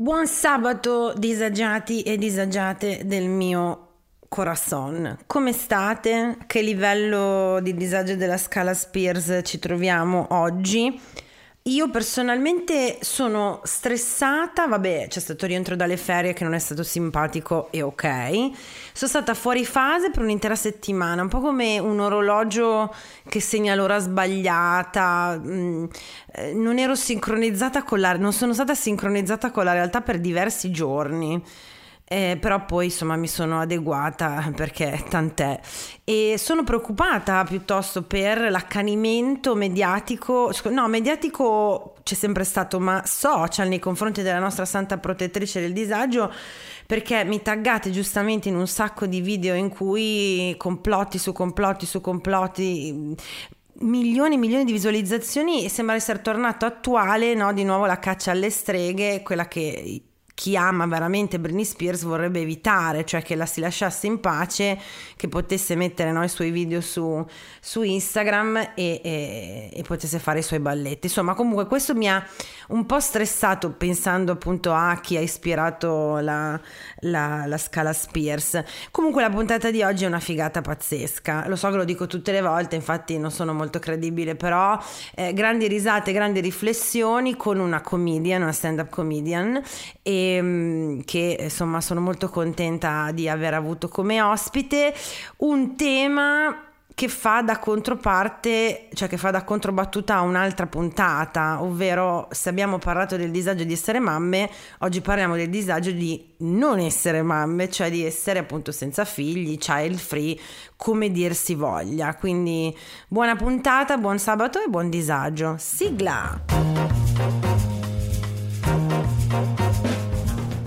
Buon sabato disagiati e disagiate del mio corazon. Come state? Che livello di disagio della scala Spears ci troviamo oggi? Io personalmente sono stressata, vabbè c'è stato rientro dalle ferie che non è stato simpatico e ok. Sono stata fuori fase per un'intera settimana, un po' come un orologio che segna l'ora sbagliata. Mm, eh, non ero sincronizzata con la... non sono stata sincronizzata con la realtà per diversi giorni. Eh, però poi insomma mi sono adeguata perché tant'è e sono preoccupata piuttosto per l'accanimento mediatico no mediatico c'è sempre stato ma social nei confronti della nostra santa protettrice del disagio perché mi taggate giustamente in un sacco di video in cui complotti su complotti su complotti milioni e milioni di visualizzazioni e sembra essere tornato attuale no? di nuovo la caccia alle streghe quella che chi ama veramente Britney Spears vorrebbe evitare, cioè che la si lasciasse in pace, che potesse mettere no, i suoi video su, su Instagram e, e, e, potesse fare i suoi balletti. Insomma, comunque questo mi ha un po' stressato pensando appunto a chi ha ispirato la, la, la scala Spears. Comunque la puntata di oggi è una figata pazzesca, lo so che lo dico tutte le volte, infatti non sono molto credibile, però eh, grandi risate, grandi riflessioni con una comedian, una stand-up comedian e Ehm, che insomma sono molto contenta di aver avuto come ospite un tema che fa da controparte, cioè che fa da controbattuta a un'altra puntata, ovvero se abbiamo parlato del disagio di essere mamme, oggi parliamo del disagio di non essere mamme, cioè di essere appunto senza figli, child free, come dir si voglia. Quindi buona puntata, buon sabato e buon disagio. Sigla!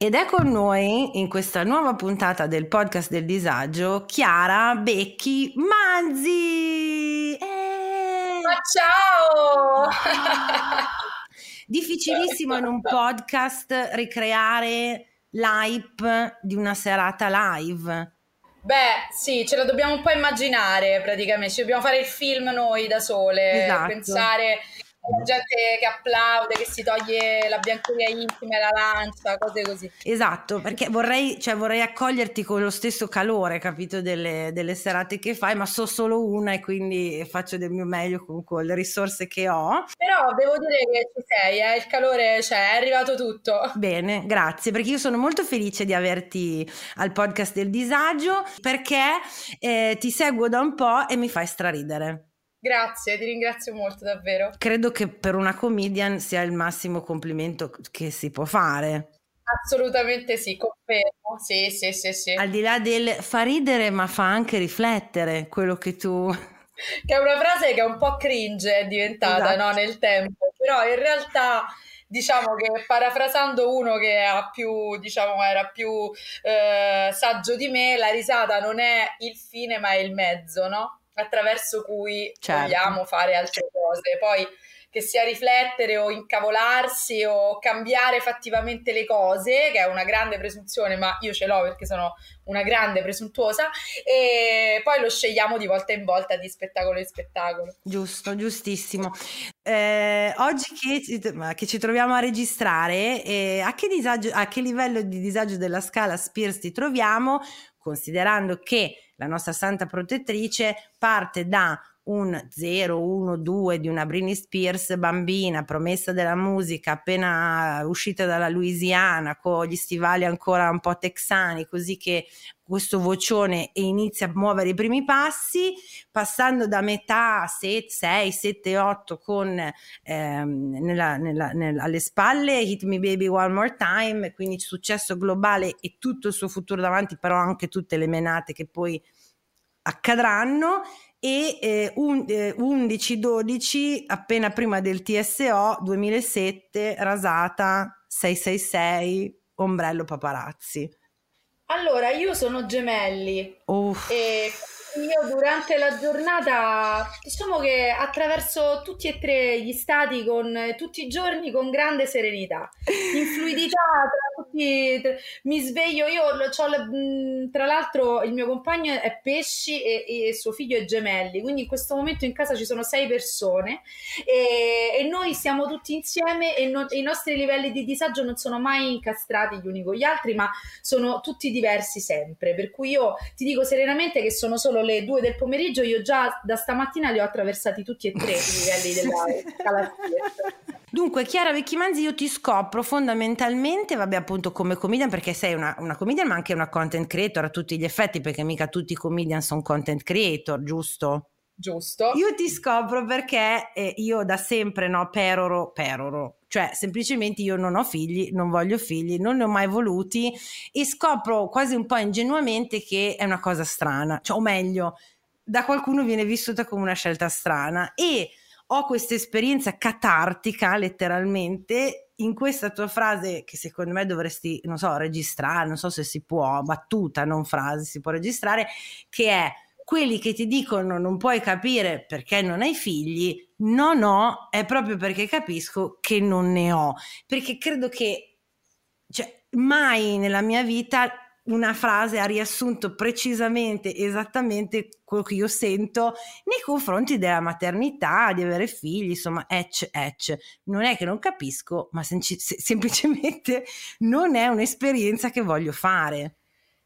Ed è con noi in questa nuova puntata del podcast del disagio Chiara Becchi Manzi. Eh. Ma ciao! Difficilissimo in un podcast ricreare l'hype di una serata live. Beh, sì, ce la dobbiamo un po' immaginare praticamente, ci dobbiamo fare il film noi da sole, esatto. pensare la gente che applaude, che si toglie la biancheria intima e la lancia, cose così. Esatto, perché vorrei, cioè, vorrei accoglierti con lo stesso calore, capito, delle, delle, serate che fai, ma so solo una e quindi faccio del mio meglio con, con le risorse che ho. Però devo dire che ci sei, eh? il calore c'è, è arrivato tutto. Bene, grazie, perché io sono molto felice di averti al podcast del disagio, perché eh, ti seguo da un po' e mi fai straridere. Grazie, ti ringrazio molto davvero. Credo che per una comedian sia il massimo complimento che si può fare. Assolutamente sì, confermo. Sì, sì, sì, sì. Al di là del fa ridere, ma fa anche riflettere quello che tu. Che è una frase che è un po' cringe è diventata esatto. no, nel tempo, però in realtà diciamo che parafrasando uno che ha più, diciamo, era più eh, saggio di me, la risata non è il fine ma è il mezzo, no? Attraverso cui certo. vogliamo fare altre cose. Poi che sia riflettere o incavolarsi o cambiare fattivamente le cose, che è una grande presunzione, ma io ce l'ho perché sono una grande presuntuosa, e poi lo scegliamo di volta in volta di spettacolo in spettacolo. Giusto, giustissimo. Eh, oggi che, che, ci troviamo a registrare, eh, a, che disagio, a che livello di disagio della scala Spears ti troviamo, considerando che la nostra santa protettrice parte da un 0, 1, 2 di una Britney Spears bambina, promessa della musica, appena uscita dalla Louisiana, con gli stivali ancora un po' texani, così che questo vocione e inizia a muovere i primi passi, passando da metà 6, 7, 8 con ehm, nella, nella, nella, alle spalle Hit Me Baby One More Time, quindi successo globale e tutto il suo futuro davanti, però anche tutte le menate che poi accadranno e eh, un, eh, 11-12 appena prima del TSO 2007 rasata 666 ombrello paparazzi allora io sono gemelli Uff. e io durante la giornata, diciamo che attraverso tutti e tre gli stati con tutti i giorni con grande serenità, in fluidità, tra tutti, mi sveglio, io tra l'altro il mio compagno è pesci e, e, suo figlio è gemelli, quindi in questo momento in casa ci sono sei persone e, e noi siamo tutti insieme e, non, i nostri livelli di disagio non sono mai incastrati gli uni con gli altri, ma sono tutti diversi sempre, per cui io ti dico serenamente che sono solo le due del pomeriggio, io già da stamattina li ho attraversati tutti e tre i livelli della scala Dunque, Chiara Vecchimanzi, io ti scopro fondamentalmente, vabbè, appunto come comedian, perché sei una, una, comedian, ma anche una content creator a tutti gli effetti, perché mica tutti i comedian sono content creator, giusto? Giusto. Io ti scopro perché eh, io da sempre, no, peroro, peroro, cioè semplicemente io non ho figli, non voglio figli, non ne ho mai voluti e scopro quasi un po' ingenuamente che è una cosa strana, cioè, o meglio, da qualcuno viene vissuta come una scelta strana e ho questa esperienza catartica letteralmente in questa tua frase che secondo me dovresti, non so, registrare, non so se si può, battuta, non frase, si può registrare, che è quelli che ti dicono non puoi capire perché non hai figli, no, no, è proprio perché capisco che non ne ho. Perché credo che cioè, mai nella mia vita una frase ha riassunto precisamente, esattamente quello che io sento nei confronti della maternità, di avere figli, insomma, ecce, ecce. Non è che non capisco, ma sem- semplicemente non è un'esperienza che voglio fare.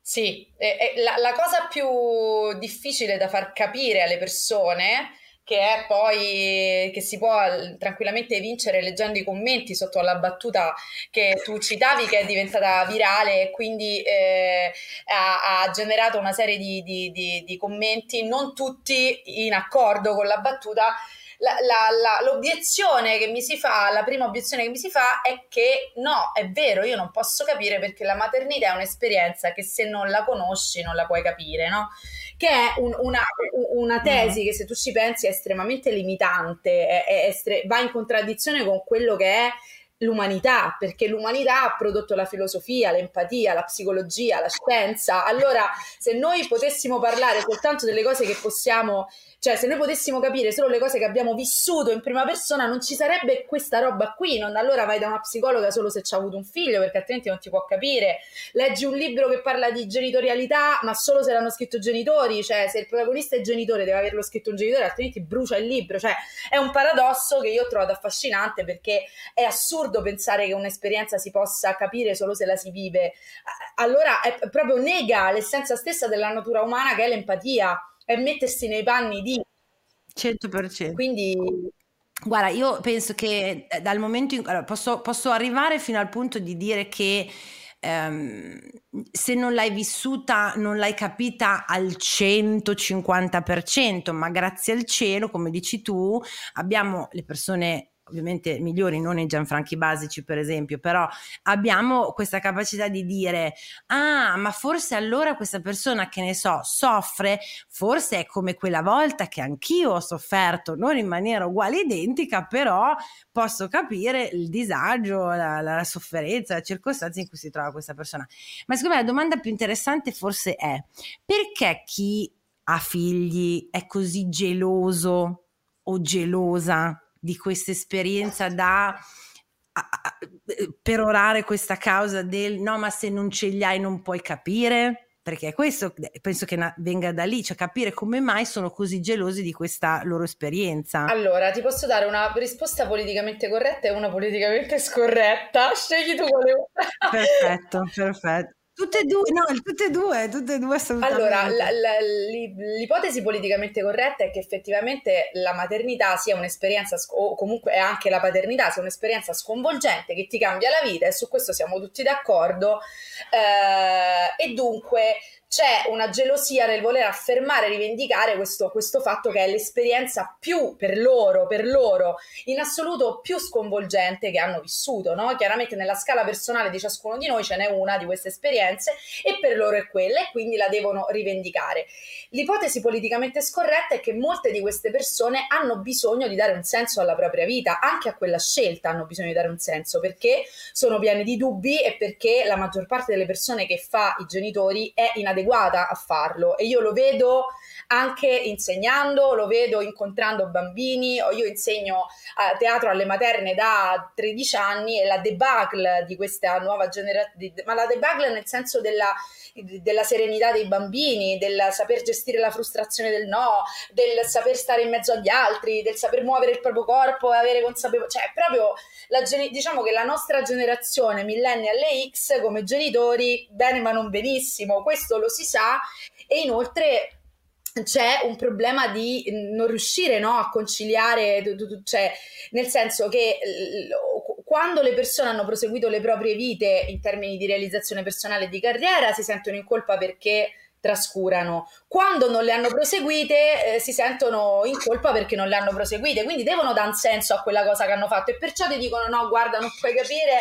Sì, e, e la, la, cosa più difficile da far capire alle persone, che è poi che si può tranquillamente vincere leggendo i commenti sotto alla battuta che tu citavi, che è diventata virale e quindi eh, ha, ha, generato una serie di, di, di, di commenti, non tutti in accordo con la battuta la, la, la, l'obiezione che mi si fa, la prima obiezione che mi si fa è che no, è vero, io non posso capire perché la maternità è un'esperienza che se non la conosci non la puoi capire, no? Che è un, una, una, tesi mm. che se tu ci pensi è estremamente limitante, è, è estre- va in contraddizione con quello che è l'umanità, perché l'umanità ha prodotto la filosofia, l'empatia, la psicologia, la scienza. Allora, se noi potessimo parlare soltanto delle cose che possiamo cioè, se noi potessimo capire solo le cose che abbiamo vissuto in prima persona, non ci sarebbe questa roba qui. Non allora vai da una psicologa solo se ci ha avuto un figlio, perché altrimenti non ti può capire. Leggi un libro che parla di genitorialità, ma solo se l'hanno scritto genitori. Cioè, se il protagonista è genitore, deve averlo scritto un genitore, altrimenti brucia il libro. Cioè, è un paradosso che io ho trovato affascinante perché è assurdo pensare che un'esperienza si possa capire solo se la si vive. Allora, è proprio nega l'essenza stessa della natura umana che è l'empatia è mettersi nei panni di... 100%. Quindi... Guarda, io penso che eh, dal momento in cui allora, posso, posso, arrivare fino al punto di dire che ehm, se non l'hai vissuta, non l'hai capita al 150%, ma grazie al cielo, come dici tu, abbiamo le persone ovviamente migliori, non i Gianfranchi basici per esempio, però abbiamo questa capacità di dire, ah, ma forse allora questa persona che ne so, soffre, forse è come quella volta che anch'io ho sofferto, non in maniera uguale identica, però posso capire il disagio, la, la sofferenza, la circostanza in cui si trova questa persona. Ma secondo me la domanda più interessante forse è, perché chi ha figli è così geloso o gelosa di questa esperienza da perorare questa causa del no, ma se non ce li hai non puoi capire? Perché questo penso che na- venga da lì, cioè capire come mai sono così gelosi di questa loro esperienza. Allora, ti posso dare una risposta politicamente corretta e una politicamente scorretta. Scegli tu quale. perfetto, perfetto. Tutte e due, no, tutte e due, tutte e due assolutamente. Allora, la, la, l'ipotesi politicamente corretta è che effettivamente la maternità sia un'esperienza, o comunque anche la paternità sia un'esperienza sconvolgente che ti cambia la vita e su questo siamo tutti d'accordo eh, e dunque c'è una gelosia nel voler affermare e rivendicare questo, questo, fatto che è l'esperienza più per loro, per loro, in assoluto più sconvolgente che hanno vissuto, no? Chiaramente nella scala personale di ciascuno di noi ce n'è una di queste esperienze e per loro è quella e quindi la devono rivendicare. L'ipotesi politicamente scorretta è che molte di queste persone hanno bisogno di dare un senso alla propria vita, anche a quella scelta hanno bisogno di dare un senso, perché sono piene di dubbi e perché la maggior parte delle persone che fa i genitori è inadeguata adeguata a farlo. E io lo vedo anche insegnando, lo vedo incontrando bambini, io insegno a teatro alle materne da 13 anni e la debacle di questa nuova generazione, ma la debacle nel senso della, della serenità dei bambini, del saper gestire la frustrazione del no, del saper stare in mezzo agli altri, del saper muovere il proprio corpo e avere consapevolezza, cioè proprio la, diciamo che la nostra generazione millennial e X come genitori, bene ma non benissimo, questo lo si sa. E inoltre c'è un problema di non riuscire no, a conciliare, cioè, nel senso che quando le persone hanno proseguito le proprie vite in termini di realizzazione personale e di carriera si sentono in colpa perché trascurano. Quando non le hanno proseguite eh, si sentono in colpa perché non le hanno proseguite, quindi devono dare un senso a quella cosa che hanno fatto e perciò ti dicono no, guarda, non puoi capire,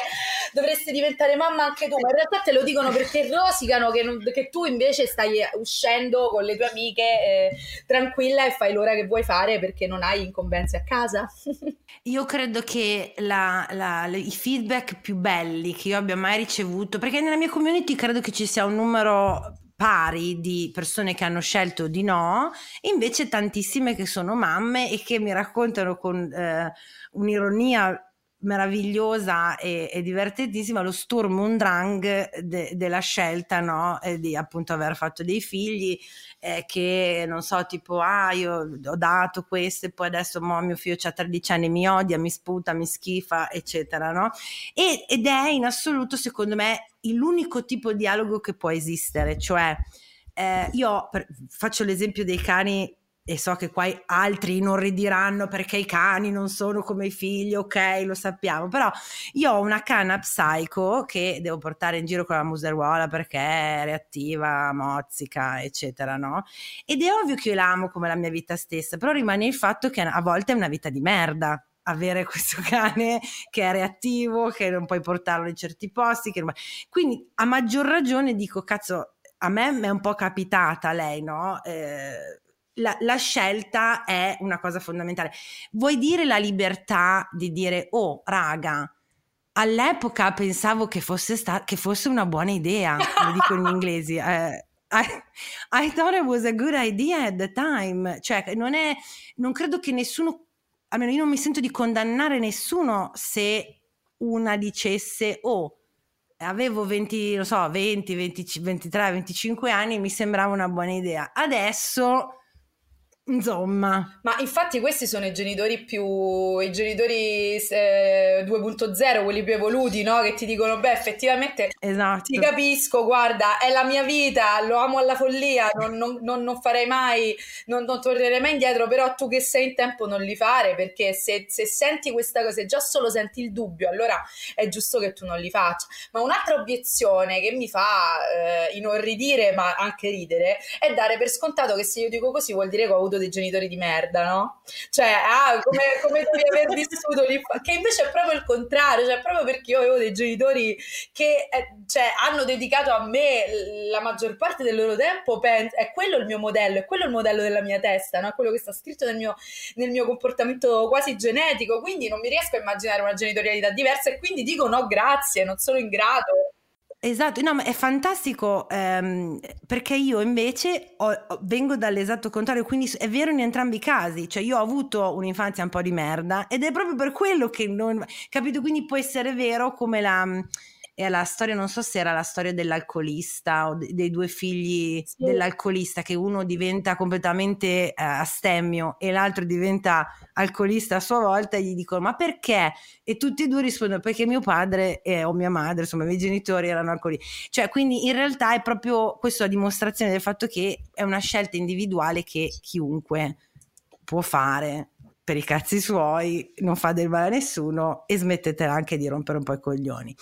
dovresti diventare mamma anche tu, ma in realtà te lo dicono perché rosicano che, non, che tu invece stai uscendo con le tue amiche eh, tranquilla e fai l'ora che vuoi fare perché non hai incombenze a casa. Io credo che la, la, i feedback più belli che io abbia mai ricevuto, perché nella mia community credo che ci sia un numero pari di persone che hanno scelto di no, invece tantissime che sono mamme e che mi raccontano con eh, un'ironia meravigliosa e, e, divertentissima lo Sturm und Drang de, della scelta no? di appunto aver fatto dei figli eh, che non so tipo ah io ho dato questo e poi adesso mo, mio figlio ha 13 anni mi odia mi sputa mi schifa eccetera no? E, ed è in assoluto secondo me l'unico tipo di dialogo che può esistere cioè eh, io per, faccio l'esempio dei cani e so che qua altri non ridiranno perché i cani non sono come i figli, ok, lo sappiamo, però io ho una canna psycho che devo portare in giro con la museruola perché è reattiva, mozzica, eccetera, no? Ed è ovvio che io l'amo come la mia vita stessa, però rimane il fatto che a volte è una vita di merda avere questo cane che è reattivo, che non puoi portarlo in certi posti, non... quindi a maggior ragione dico, cazzo, a me è un po' capitata lei, no? Eh, la, la, scelta è una cosa fondamentale. Vuoi dire la libertà di dire, oh, raga, all'epoca pensavo che fosse, sta- che fosse una buona idea, lo dico in inglese. Eh, I, I, thought it was a good idea at the time. Cioè, non è, non credo che nessuno, almeno io non mi sento di condannare nessuno se una dicesse, oh, avevo 20, lo so, 20, 20 23, 25 anni, mi sembrava una buona idea. Adesso Insomma. Ma infatti questi sono i genitori più, i genitori eh, 2.0, quelli più evoluti, no? Che ti dicono, beh, effettivamente esatto. ti capisco, guarda, è la mia vita, lo amo alla follia, non, non, non, non farei mai, non, tornerei mai indietro, però tu che sei in tempo non li fare, perché se, se senti questa cosa, se già solo senti il dubbio, allora è giusto che tu non li faccia. Ma un'altra obiezione che mi fa eh, inorridire, ma anche ridere, è dare per scontato che se io dico così vuol dire che ho avuto dei genitori di merda, no? Cioè, ah, come, come devi aver vissuto lì, che invece è proprio il contrario, cioè proprio perché io avevo dei genitori che eh, cioè, hanno dedicato a me la maggior parte del loro tempo, penso, è quello il mio modello, è quello il modello della mia testa, no? È quello che sta scritto nel mio, nel mio comportamento quasi genetico, quindi non mi riesco a immaginare una genitorialità diversa e quindi dico no grazie, non sono in grado. Esatto, no, ma è fantastico ehm, perché io invece ho, vengo dall'esatto contrario, quindi è vero in entrambi i casi, cioè io ho avuto un'infanzia un po' di merda ed è proprio per quello che non, capito? Quindi può essere vero come la è la storia, non so se era la storia dell'alcolista o dei due figli sì. dell'alcolista, che uno diventa completamente eh, astemmio e l'altro diventa alcolista a sua volta, e gli dicono ma perché? E tutti e due rispondono perché mio padre eh, o mia madre, insomma i miei genitori erano alcolisti. Cioè quindi in realtà è proprio questa dimostrazione del fatto che è una scelta individuale che chiunque può fare per i cazzi suoi, non fa del male a nessuno e smettetela anche di rompere un po' i coglioni.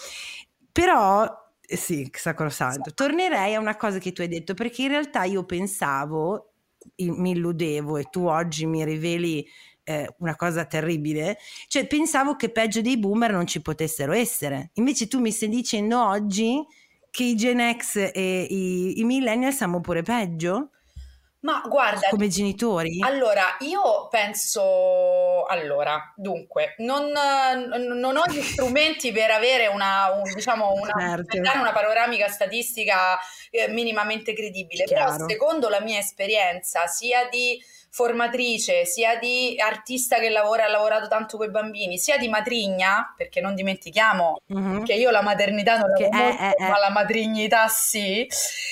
Però eh, sì, sacrosanto. Tornerei a una cosa che tu hai detto, perché in realtà io pensavo, mi illudevo e tu oggi mi riveli eh, una cosa terribile, cioè pensavo che peggio dei boomer non ci potessero essere. Invece tu mi stai dicendo oggi che i Gen X e i, i millennial siamo pure peggio? Ma guarda, come genitori? Allora, io penso, allora, dunque, non, non ho gli strumenti per avere una, un, diciamo, una, certo. una panoramica statistica eh, minimamente credibile, Chiaro. però secondo la mia esperienza, sia di formatrice, sia di artista che lavora, ha lavorato tanto con i bambini, sia di matrigna, perché non dimentichiamo mm-hmm. che io la maternità non la conosco, è, è, ma la matrignità sì.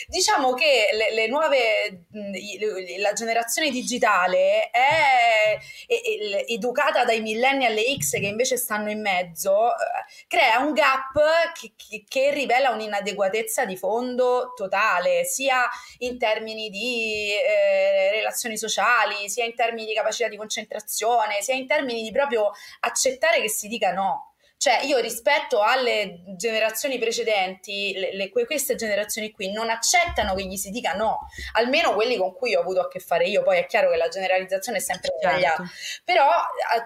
Diciamo che le, le nuove, la generazione digitale è, è, educata dai millennial e X che invece stanno in mezzo, crea un gap che, che, che rivela un'inadeguatezza di fondo totale, sia in termini di eh, relazioni sociali, sociali, sia in termini di capacità di concentrazione, sia in termini di proprio accettare che si dica no. Cioè, io rispetto alle generazioni precedenti, le, le, queste generazioni qui non accettano che gli si dica no, almeno quelli con cui ho avuto a che fare io. Poi è chiaro che la generalizzazione è sempre certo. sbagliata, però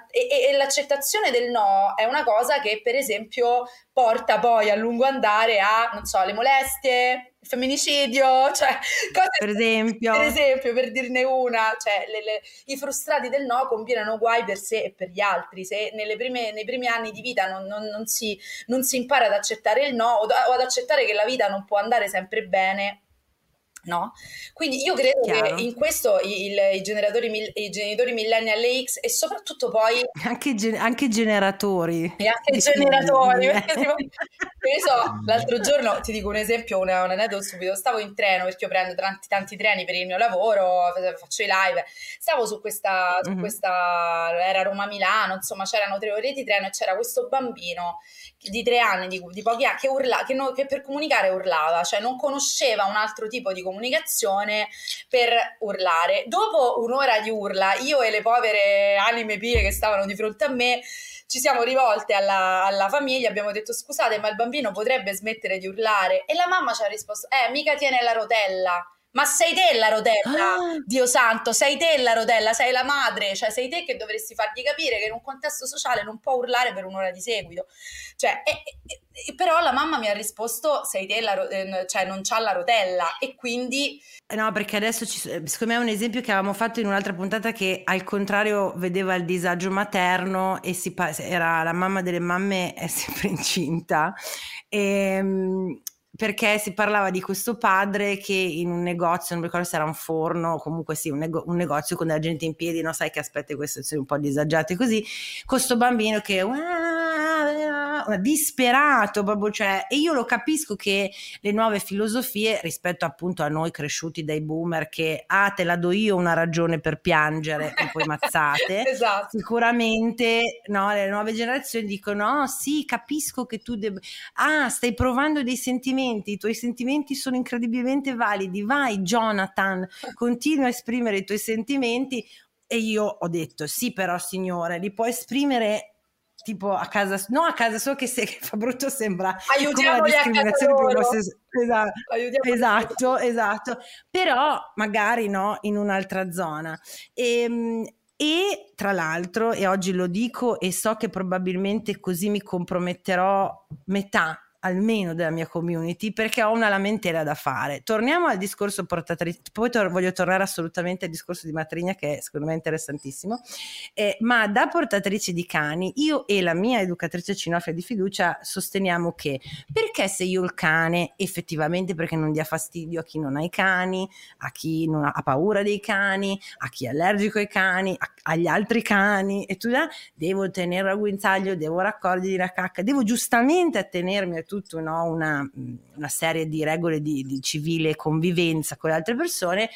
e, e l'accettazione del no è una cosa che, per esempio, porta poi a lungo andare a, non so, le molestie, femminicidio, cioè cose per esempio. per esempio, per dirne una, cioè le, le, i frustrati del no combinano guai per sé e per gli altri. Se prime, nei primi anni di vita non, non, non, si, non, si, impara ad accettare il no o, o ad accettare che la vita non può andare sempre bene, No? Quindi io credo Chiaro. che in questo il, i, generatori, i genitori millennial X e soprattutto poi anche, gen- anche generatori e anche generatori perché so, l'altro giorno ti dico un esempio un, un aneddoto subito stavo in treno perché io prendo tanti, tanti treni per il mio lavoro faccio i live stavo su questa, su mm-hmm. questa era Roma-Milano insomma c'erano tre ore di treno e c'era questo bambino di tre anni di, di pochi anni che, urla, che, no, che per comunicare urlava cioè non conosceva un altro tipo di comunicazione per urlare. Dopo un'ora di urla, io e le povere anime pie che stavano di fronte a me ci siamo rivolte alla, alla, famiglia, abbiamo detto scusate ma il bambino potrebbe smettere di urlare e la mamma ci ha risposto eh mica tiene la rotella. Ma sei te la rotella, ah. Dio santo, sei te la rotella, sei la madre, cioè sei te che dovresti fargli capire che in un contesto sociale non può urlare per un'ora di seguito. Cioè, e, e, però la mamma mi ha risposto, sei te la rotella, cioè non c'ha la rotella e quindi... No, perché adesso ci, secondo me è un esempio che avevamo fatto in un'altra puntata che al contrario vedeva il disagio materno e si, era la mamma delle mamme è sempre incinta e ehm, perché si parlava di questo padre che in un negozio, non mi ricordo se era un forno, comunque sì, un, nego- un, negozio con della gente in piedi, no? Sai che aspetta questo, sei un po' disagiati così, questo bambino che disperato proprio, cioè, e io lo capisco che le nuove filosofie rispetto appunto a noi cresciuti dai boomer che ah te la do io una ragione per piangere e poi mazzate, esatto. sicuramente no, le nuove generazioni dicono oh, sì capisco che tu deb- ah stai provando dei sentimenti, i tuoi sentimenti sono incredibilmente validi, vai Jonathan, continua a esprimere i tuoi sentimenti e io ho detto sì però signore li puoi esprimere tipo a casa, no a casa sua che, se, che fa brutto sembra Aiutiamoli come la discriminazione grossi, esatto, esatto, esatto, però magari no in un'altra zona. E, ehm, e tra l'altro, e oggi lo dico e so che probabilmente così mi comprometterò metà almeno della mia community perché ho una lamentela da fare. Torniamo al discorso portatrice, poi tor- voglio tornare assolutamente al discorso di Matrigna che è secondo me interessantissimo, eh, ma da portatrice di cani io e la mia educatrice cinofila di fiducia sosteniamo che perché se io il cane effettivamente perché non dia fastidio a chi non ha i cani, a chi non ha, ha paura dei cani, a chi è allergico ai cani, a, agli altri cani e tu devo tenere al guinzaglio, devo raccogliere la cacca, devo giustamente attenermi a tutta no, una, una, serie di regole di, di civile convivenza con le altre persone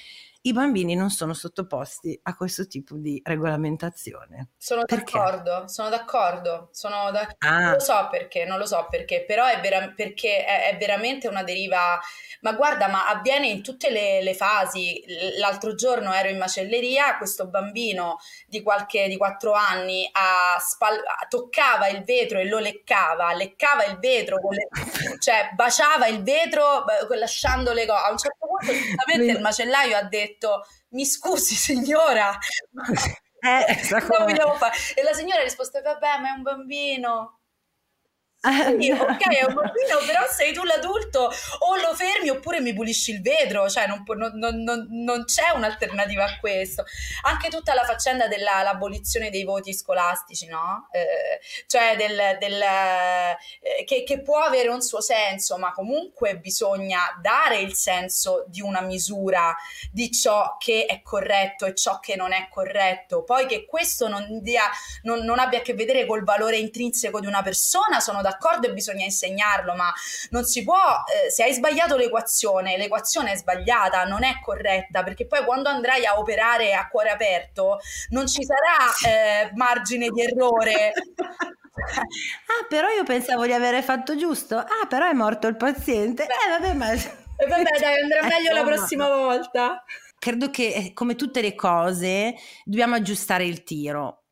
i bambini non sono sottoposti a questo tipo di regolamentazione. Sono perché? d'accordo, sono d'accordo, sono da... ah. non lo so perché, non lo so perché, però è, vera... perché è, è veramente una deriva ma guarda, ma avviene in tutte le, le, fasi. L'altro giorno ero in macelleria, questo bambino di qualche di quattro anni a spal- toccava il vetro e lo leccava, leccava il vetro, le, cioè baciava il vetro lasciando le cose. A un certo punto, giustamente, il macellaio ha detto: Mi scusi, signora. Eh, e la signora ha risposto: Vabbè, ma è un bambino. Ok, è un bambino, però sei tu l'adulto, o lo fermi oppure mi pulisci il vetro, cioè non, non, non, non c'è un'alternativa a questo. Anche tutta la faccenda dell'abolizione dei voti scolastici, no? Eh, cioè del, del, eh, che, che, può avere un suo senso, ma comunque bisogna dare il senso di una misura di ciò che è corretto e ciò che non è corretto. Poi che questo non, dia, non abbia a che vedere col valore intrinseco di una persona, sono d'accordo d'accordo e bisogna insegnarlo, ma non si può, eh, se hai sbagliato l'equazione, l'equazione è sbagliata, non è corretta, perché poi quando andrai a operare a cuore aperto non ci sarà eh, margine di errore. ah, però io pensavo di avere fatto giusto. Ah, però è morto il paziente. Beh, eh, vabbè, ma... Eh, vabbè, dai, andrà meglio la prossima volta. Credo che, eh, come tutte le cose, dobbiamo aggiustare il tiro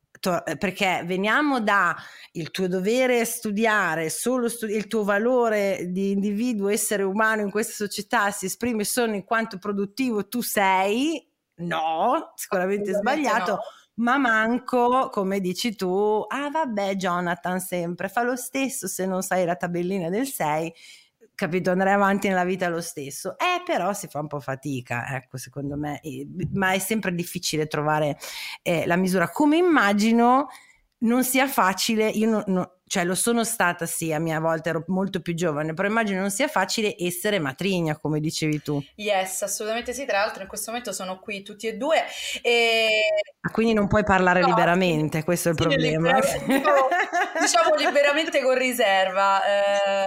eh, perché veniamo da il tuo dovere studiare, solo studi- il tuo valore di individuo, essere umano in questa società si esprime solo in quanto produttivo tu sei, no, sicuramente sbagliato. No. Ma manco, come dici tu, ah vabbè Jonathan sempre fa lo stesso se non sai la tabellina del 6 capito, andare avanti nella vita lo stesso. Eh, però si fa un po' fatica, ecco, secondo me, ma è sempre difficile trovare eh, la misura. Come immagino non sia facile, io non, non, cioè lo sono stata sì, a mia volta ero molto più giovane, però immagino non sia facile essere matrigna, come dicevi tu. Yes, assolutamente sì, tra l'altro in questo momento sono qui tutti e due e... Ah, quindi non puoi parlare no, liberamente, questo è il sì, problema. Diciamo, diciamo, liberamente con riserva. Eh,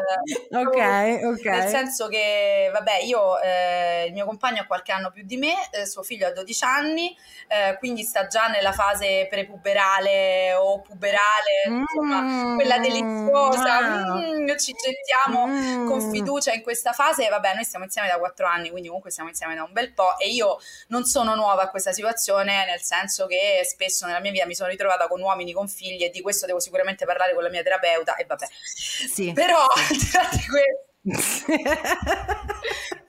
ok, ok. Nel senso che, vabbè, io, eh, il mio compagno ha qualche anno più di me, eh, suo figlio ha 12 anni, eh, quindi sta già nella fase prepuberale o puberale, mm. insomma, quella bella, deliziosa, mm, ci gettiamo mm. con fiducia in questa fase. Vabbè, noi stiamo insieme da quattro anni, quindi comunque stiamo insieme da un bel po' e io non sono nuova a questa situazione, nel senso che spesso nella mia vita mi sono ritrovata con uomini con figli e di questo devo sicuramente parlare con la mia terapeuta e vabbè. Sì. Però, al di questo...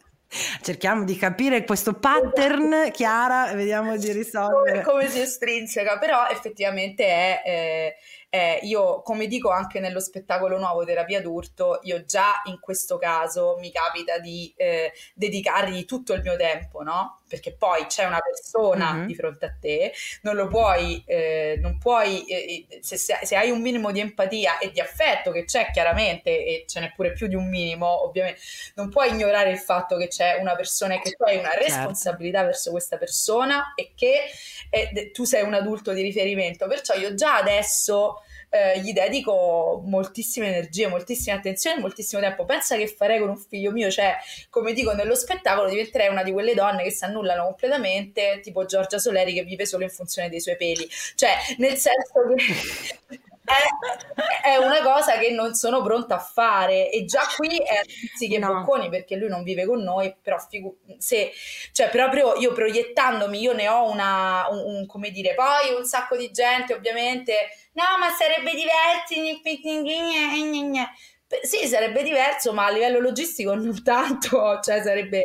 Cerchiamo di capire questo pattern, Chiara, e vediamo di risolvere. Come, come si estrinseca, però effettivamente è... Eh, eh, io, come dico anche nello spettacolo nuovo Terapia d'Urto, io già in questo caso mi capita di eh, dedicargli tutto il mio tempo, no? Perché poi c'è una persona mm-hmm. di fronte a te, non lo puoi, eh, non puoi, eh, eh, se, se, hai un minimo di empatia e di affetto, che c'è chiaramente, e ce n'è pure più di un minimo, ovviamente, non puoi ignorare il fatto che c'è una persona e che tu hai una certo. responsabilità certo. verso questa persona e che eh, tu sei un adulto di riferimento. Perciò io già adesso eh, gli dedico moltissime energie, moltissima attenzione, moltissimo tempo. Pensa che farei con un figlio mio, cioè, come dico nello spettacolo, diventerei una di quelle donne che si annullano completamente, tipo Giorgia Soleri che vive solo in funzione dei suoi peli. Cioè, nel senso che è, è, una cosa che non sono pronta a fare e già qui è che no. bocconi perché lui non vive con noi però figu- se cioè proprio io proiettandomi io ne ho una un, un, come dire poi un sacco di gente ovviamente no ma sarebbe diverso sì sarebbe diverso ma a livello logistico non tanto cioè sarebbe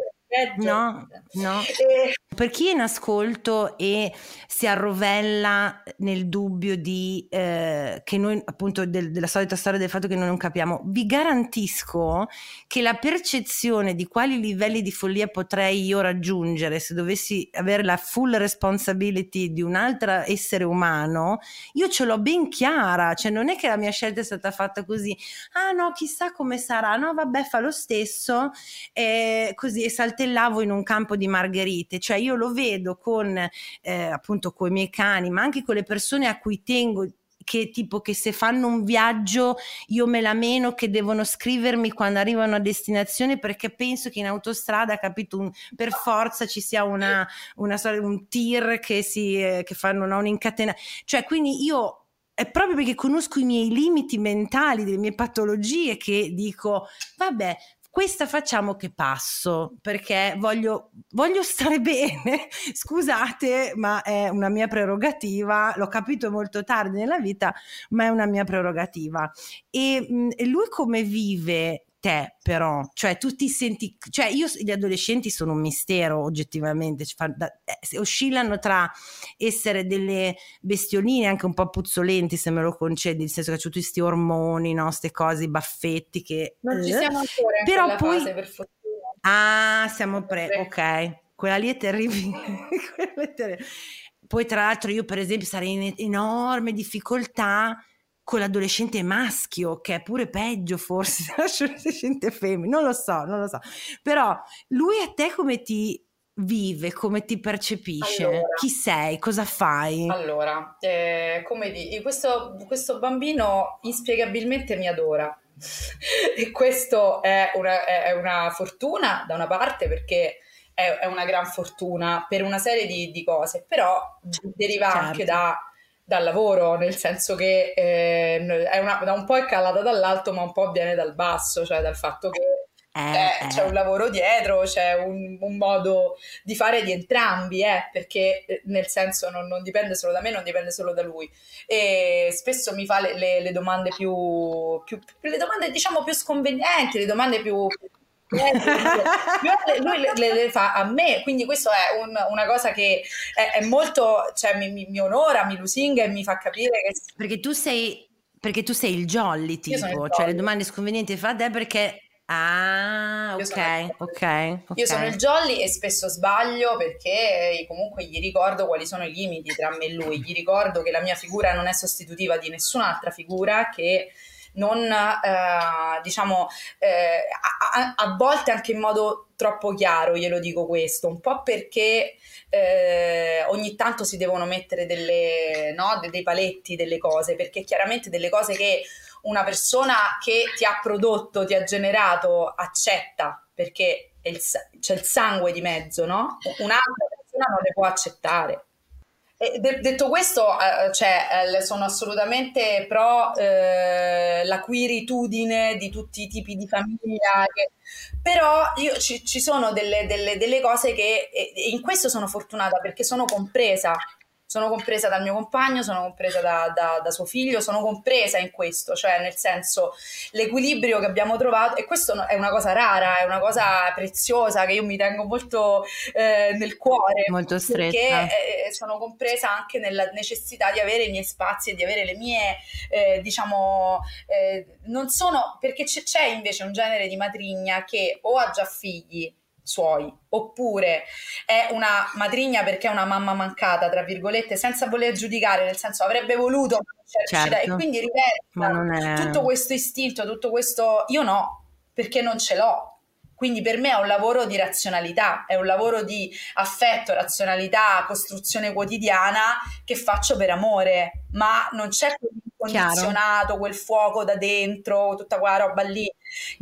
No, no. E... Per chi è in ascolto e si arrovella nel dubbio di eh, che noi, appunto, del, della solita storia del fatto che noi non capiamo, vi garantisco che la percezione di quali livelli di follia potrei io raggiungere se dovessi avere la full responsibility di un altro essere umano, io ce l'ho ben chiara, cioè non è che la mia scelta è stata fatta così, ah no, chissà come sarà, no, vabbè, fa lo stesso, e così, e saltellavo in un campo di margherite, cioè io lo vedo con eh, appunto con i miei cani, ma anche con le persone a cui tengo che tipo che se fanno un viaggio io me la meno che devono scrivermi quando arrivano a destinazione perché penso che in autostrada, capito, un, per forza ci sia una, una un tir che si eh, che fanno no, un'incatena. Cioè, quindi io è proprio perché conosco i miei limiti mentali, le mie patologie che dico, vabbè, questa facciamo che passo perché voglio, voglio stare bene. Scusate, ma è una mia prerogativa. L'ho capito molto tardi nella vita, ma è una mia prerogativa. E, e lui come vive te però, cioè tu ti senti, cioè io gli adolescenti sono un mistero oggettivamente, eh, oscillano tra essere delle bestioline anche un po' puzzolenti se me lo concedi, nel senso che c'è tutti questi ormoni, no, queste cose, i baffetti che... Non ci eh, siamo ancora in però poi... fase per fortuna. Ah, siamo pre, ok, quella lì è terribile. è terribile. Poi tra l'altro io per esempio sarei in enorme difficoltà con l'adolescente maschio, che è pure peggio forse dell'adolescente femmina, non lo so, non lo so. Però lui a te come ti vive, come ti percepisce? Allora, Chi sei? Cosa fai? Allora, eh, come di, questo, questo bambino inspiegabilmente mi adora. e questo è una, è una, fortuna da una parte perché è, è, una gran fortuna per una serie di, di cose, però deriva certo. anche da dal lavoro, nel senso che eh, una, da un po' è calata dall'alto, ma un po' viene dal basso, cioè dal fatto che eh, eh, c'è un eh. lavoro dietro, c'è un, un, modo di fare di entrambi, eh, perché eh, nel senso non, non, dipende solo da me, non dipende solo da lui. E spesso mi fa le, le, le domande più, più, le domande diciamo più sconvenienti, le domande più eh, lui le, le, le, fa a me, quindi questo è un, una cosa che è, è molto, cioè mi, mi, mi, onora, mi lusinga e mi fa capire che... Perché tu sei, perché tu sei il jolly tipo, il cioè le domande sconvenienti fa a te perché... Ah, ok, ok, ok. Io sono il jolly e spesso sbaglio perché comunque gli ricordo quali sono i limiti tra me e lui, gli ricordo che la mia figura non è sostitutiva di nessun'altra figura, che non eh, diciamo eh, a, a, volte anche in modo troppo chiaro, glielo dico questo, un po' perché eh, ogni tanto si devono mettere delle, no, dei paletti, delle cose, perché chiaramente delle cose che una persona che ti ha prodotto, ti ha generato, accetta, perché il, c'è il sangue di mezzo, no? Un'altra persona non le può accettare. De- detto questo, eh, cioè, eh, sono assolutamente pro eh, la quiritudine di tutti i tipi di famiglia, che... però io, ci, ci, sono delle, delle, delle cose che in questo sono fortunata perché sono compresa sono compresa dal mio compagno, sono compresa da, da, da, suo figlio, sono compresa in questo, cioè nel senso l'equilibrio che abbiamo trovato, e questo è una cosa rara, è una cosa preziosa che io mi tengo molto eh, nel cuore, molto stretta. perché eh, sono compresa anche nella necessità di avere i miei spazi e di avere le mie, eh, diciamo, eh, non sono, perché c'è, c'è invece un genere di matrigna che o ha già figli, suoi, oppure è una matrigna perché è una mamma mancata, tra virgolette, senza voler giudicare, nel senso avrebbe voluto certo. e quindi riversa è... tutto questo istinto, tutto questo io no, perché non ce l'ho. Quindi per me è un lavoro di razionalità, è un lavoro di affetto, razionalità, costruzione quotidiana che faccio per amore, ma non c'è condizionato, quel fuoco da dentro, tutta quella roba lì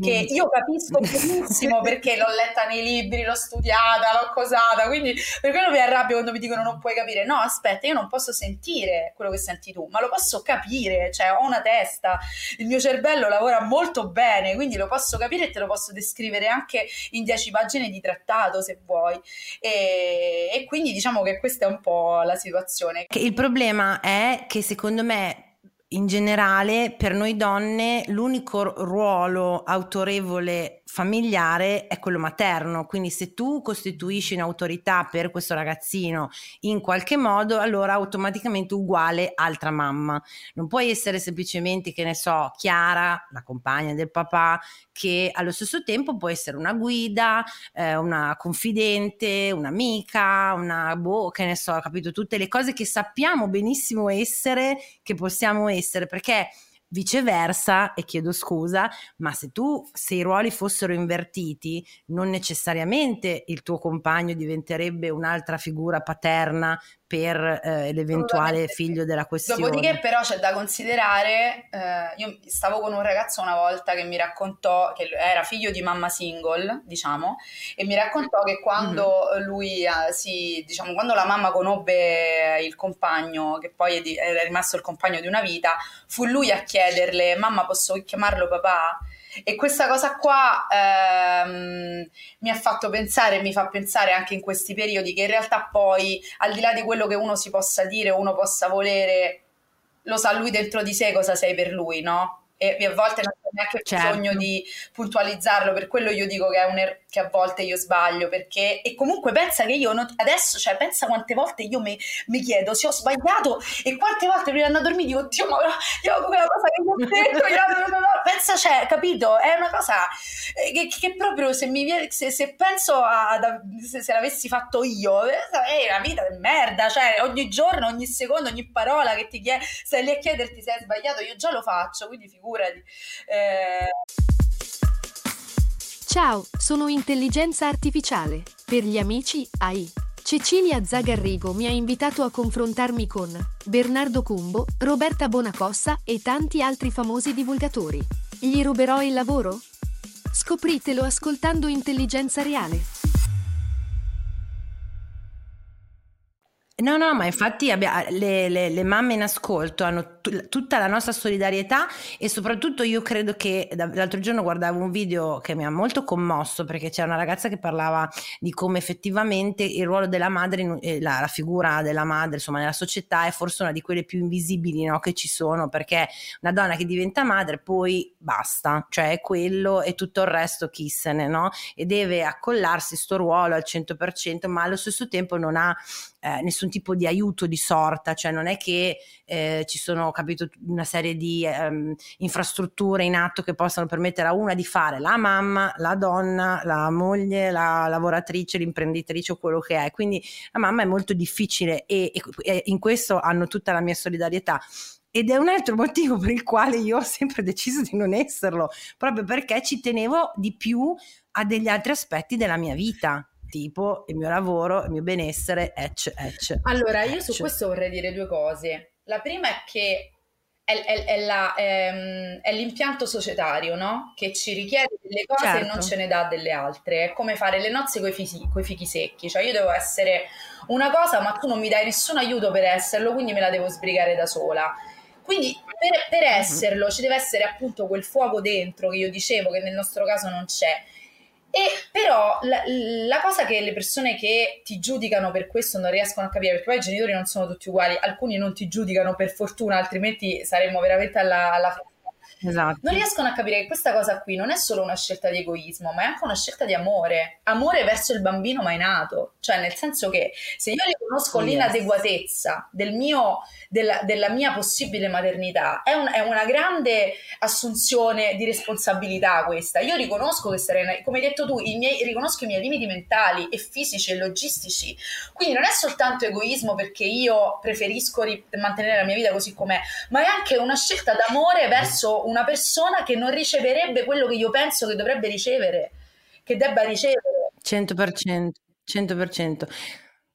che io capisco benissimo perché l'ho letta nei libri, l'ho studiata, l'ho cosata, quindi per quello mi arrabbio quando mi dicono non puoi capire. No, aspetta, io non posso sentire quello che senti tu, ma lo posso capire, cioè ho una testa, il mio cervello lavora molto bene, quindi lo posso capire e te lo posso descrivere anche in dieci pagine di trattato se vuoi. E, e quindi diciamo che questa è un po' la situazione. Il problema è che secondo me in generale per noi donne l'unico ruolo autorevole familiare è quello materno, quindi se tu costituisci un'autorità per questo ragazzino in qualche modo, allora automaticamente uguale altra mamma. Non puoi essere semplicemente, che ne so, Chiara, la compagna del papà, che allo stesso tempo può essere una guida, eh, una confidente, un'amica, una boh, che ne so, capito, tutte le cose che sappiamo benissimo essere, che possiamo essere, perché Viceversa, e chiedo scusa, ma se tu, se i ruoli fossero invertiti, non necessariamente il tuo compagno diventerebbe un'altra figura paterna per eh, l'eventuale figlio della questione. Dopodiché però c'è da considerare, eh, io stavo con un ragazzo una volta che mi raccontò, che era figlio di mamma single, diciamo, e mi raccontò che quando mm-hmm. lui eh, si, diciamo, quando la mamma conobbe il compagno, che poi è rimasto il compagno di una vita, fu lui a chiederle, mamma posso chiamarlo papà? E questa cosa qua ehm, mi ha fatto pensare, mi fa pensare anche in questi periodi che in realtà poi, al di là di quello che uno si possa dire uno possa volere, lo sa lui dentro di sé cosa sei per lui, no? E, a volte non c'è neanche certo. bisogno di puntualizzarlo, per quello io dico che è un errore che a volte io sbaglio perché e comunque pensa che io non, adesso cioè pensa quante volte io mi, mi, chiedo se ho sbagliato e quante volte prima di andare a dormire dico oddio ma io quella cosa che ho detto io, no, no, pensa cioè capito? È una cosa eh, che, che proprio se mi se, se penso a, a se, se, l'avessi fatto io eh, è una vita di merda cioè ogni giorno ogni secondo ogni parola che ti chiede stai lì a chiederti se hai sbagliato io già lo faccio quindi figurati. Eh... Ciao, sono intelligenza artificiale. Per gli amici, AI. Cecilia Zagarrigo mi ha invitato a confrontarmi con Bernardo Cumbo, Roberta Bonacossa e tanti altri famosi divulgatori. Gli ruberò il lavoro? Scopritelo ascoltando Intelligenza Reale. No, no, ma infatti abbia, le, le, le, mamme in ascolto hanno t- tutta la nostra solidarietà e soprattutto io credo che l'altro giorno guardavo un video che mi ha molto commosso perché c'era una ragazza che parlava di come effettivamente il ruolo della madre, eh, la, la, figura della madre insomma nella società è forse una di quelle più invisibili no, che ci sono perché una donna che diventa madre poi basta, cioè è quello e tutto il resto chi se ne no? E deve accollarsi sto ruolo al 100% ma allo stesso tempo non ha eh, nessun tipo di aiuto di sorta, cioè non è che eh, ci sono, capito, una serie di ehm, infrastrutture in atto che possano permettere a una di fare la mamma, la donna, la moglie, la lavoratrice, l'imprenditrice o quello che è. Quindi la mamma è molto difficile e, e, e in questo hanno tutta la mia solidarietà. Ed è un altro motivo per il quale io ho sempre deciso di non esserlo, proprio perché ci tenevo di più a degli altri aspetti della mia vita tipo il mio lavoro, il mio benessere, ecc, ecc. Allora, io su questo vorrei dire due cose. La prima è che è, è, è, la, ehm, è, l'impianto societario, no? Che ci richiede delle cose certo. e non certo. ce ne dà delle altre. È come fare le nozze con i fichi secchi. Cioè, io devo essere una cosa, ma tu non mi dai nessun aiuto per esserlo, quindi me la devo sbrigare da sola. Quindi per, per mhm. esserlo ci deve essere appunto quel fuoco dentro che io dicevo che nel nostro caso non c'è e però la, la, cosa che le persone che ti giudicano per questo non riescono a capire, perché poi i genitori non sono tutti uguali, alcuni non ti giudicano per fortuna, altrimenti saremmo veramente alla, alla Esatto. Non riescono a capire che questa cosa qui non è solo una scelta di egoismo, ma è anche una scelta di amore. Amore verso il bambino mai nato. Cioè, nel senso che se io riconosco yes. l'inadeguatezza del mio, della, della, mia possibile maternità, è, un, è, una grande assunzione di responsabilità questa. Io riconosco che sarei, come hai detto tu, i miei, riconosco i miei limiti mentali e fisici e logistici. Quindi non è soltanto egoismo perché io preferisco ri- mantenere la mia vita così com'è, ma è anche una scelta d'amore verso una persona che non riceverebbe quello che io penso che dovrebbe ricevere, che debba ricevere. 100%, 100%.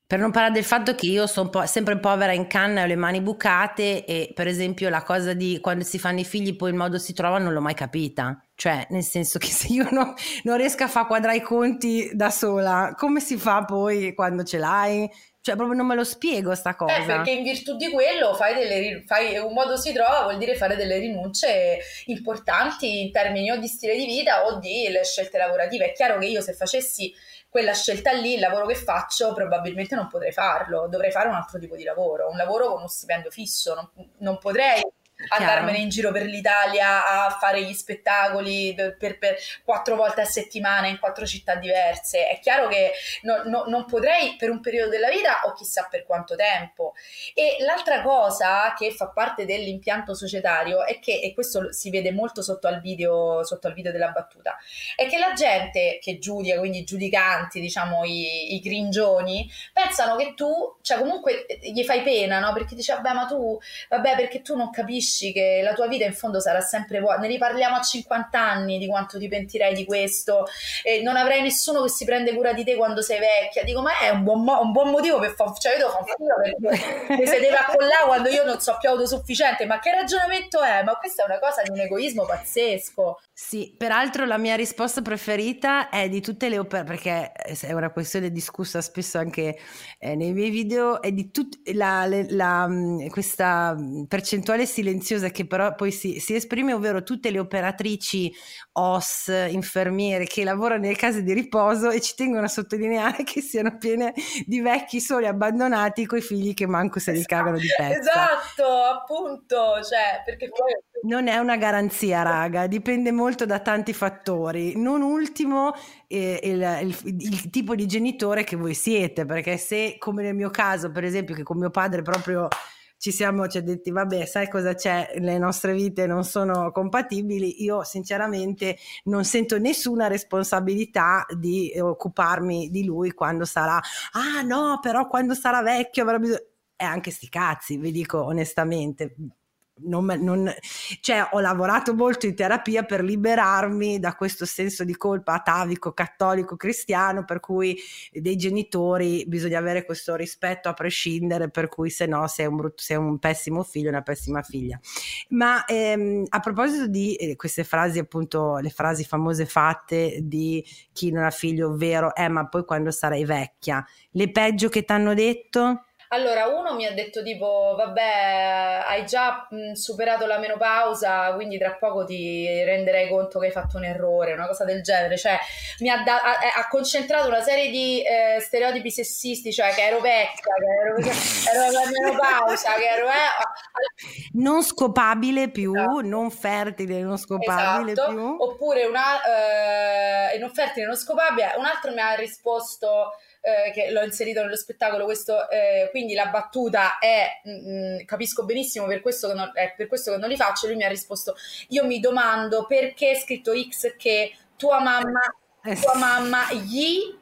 Per non parlare del fatto che io sono sempre povera in canna e ho le mani bucate e per esempio la cosa di quando si fanno i figli poi il modo si trova non l'ho mai capita. Cioè, nel senso che se io no, non riesco a fare quadrare i conti da sola, come si fa poi quando ce l'hai? Cioè, proprio non me lo spiego sta cosa. Eh, perché in virtù di quello fai, delle, fai un modo si trova, vuol dire fare delle rinunce importanti in termini o di stile di vita o di scelte lavorative. È chiaro che io se facessi quella scelta lì, il lavoro che faccio, probabilmente non potrei farlo. Dovrei fare un altro tipo di lavoro, un lavoro con uno stipendio fisso. Non, non potrei andarmene in giro per l'Italia a fare gli spettacoli per, per, quattro volte a settimana in quattro città diverse. È chiaro che no, no, non potrei per un periodo della vita o chissà per quanto tempo. E l'altra cosa che fa parte dell'impianto societario è che, e questo si vede molto sotto al video, sotto al video della battuta, è che la gente che giudica, quindi i giudicanti, diciamo i, i gringioni, pensano che tu, cioè comunque gli fai pena, no? Perché dici, vabbè, ma tu, vabbè, perché tu non capisci capisci che la tua vita in fondo sarà sempre vuota. Ne riparliamo a 50 anni di quanto ti pentirei di questo e non avrai nessuno che si prende cura di te quando sei vecchia. Dico, ma è un buon, mo- un buon motivo per fare cioè io devo fare un perché mi sedeva con là quando io non so più autosufficiente. Ma che ragionamento è? Ma questa è una cosa di un egoismo pazzesco. Sì, peraltro la mia risposta preferita è di tutte le opere, perché è una questione discussa spesso anche eh, nei miei video, è di tut- la, mm, questa percentuale silenziosa che però poi si, si, esprime, ovvero tutte le operatrici OS, infermiere che lavorano nelle case di riposo e ci tengono a sottolineare che siano piene di vecchi soli abbandonati con i figli che manco se li esatto, cagano di pezza. Esatto, appunto, cioè, perché poi... Non è una garanzia, raga, dipende molto da tanti fattori. Non ultimo eh, il, il, il, tipo di genitore che voi siete, perché se come nel mio caso, per esempio, che con mio padre proprio ci siamo ci detti vabbè sai cosa c'è? Le nostre vite non sono compatibili. Io sinceramente non sento nessuna responsabilità di occuparmi di lui quando sarà ah no però quando sarà vecchio avrà bisogno e anche sti cazzi vi dico onestamente non, non, cioè, ho lavorato molto in terapia per liberarmi da questo senso di colpa atavico, cattolico, cristiano, per cui dei genitori bisogna avere questo rispetto a prescindere, per cui se no sei un, brutto, sei un pessimo figlio, una pessima figlia. Ma ehm, a proposito di eh, queste frasi, appunto, le frasi famose fatte di chi non ha figlio, ovvero, eh, ma poi quando sarai vecchia, le peggio che ti hanno detto? Allora, uno mi ha detto tipo, vabbè, hai già mh, superato la menopausa, quindi tra poco ti renderai conto che hai fatto un errore, una cosa del genere. Cioè, mi ha, da- ha, ha concentrato una serie di eh, stereotipi sessisti, cioè che ero vecchia, che ero, ero la menopausa, che ero... Eh, non scopabile più, esatto. non fertile, non scopabile esatto. più. Oppure una... Eh, non fertile, non scopabile. Un altro mi ha risposto eh, che l'ho inserito nello spettacolo, questo, eh, quindi la battuta è, mh, mm, mm, capisco benissimo, per questo, non, è per questo che non li faccio, lui mi ha risposto, io mi domando perché è scritto X che tua mamma, eh tua mamma gli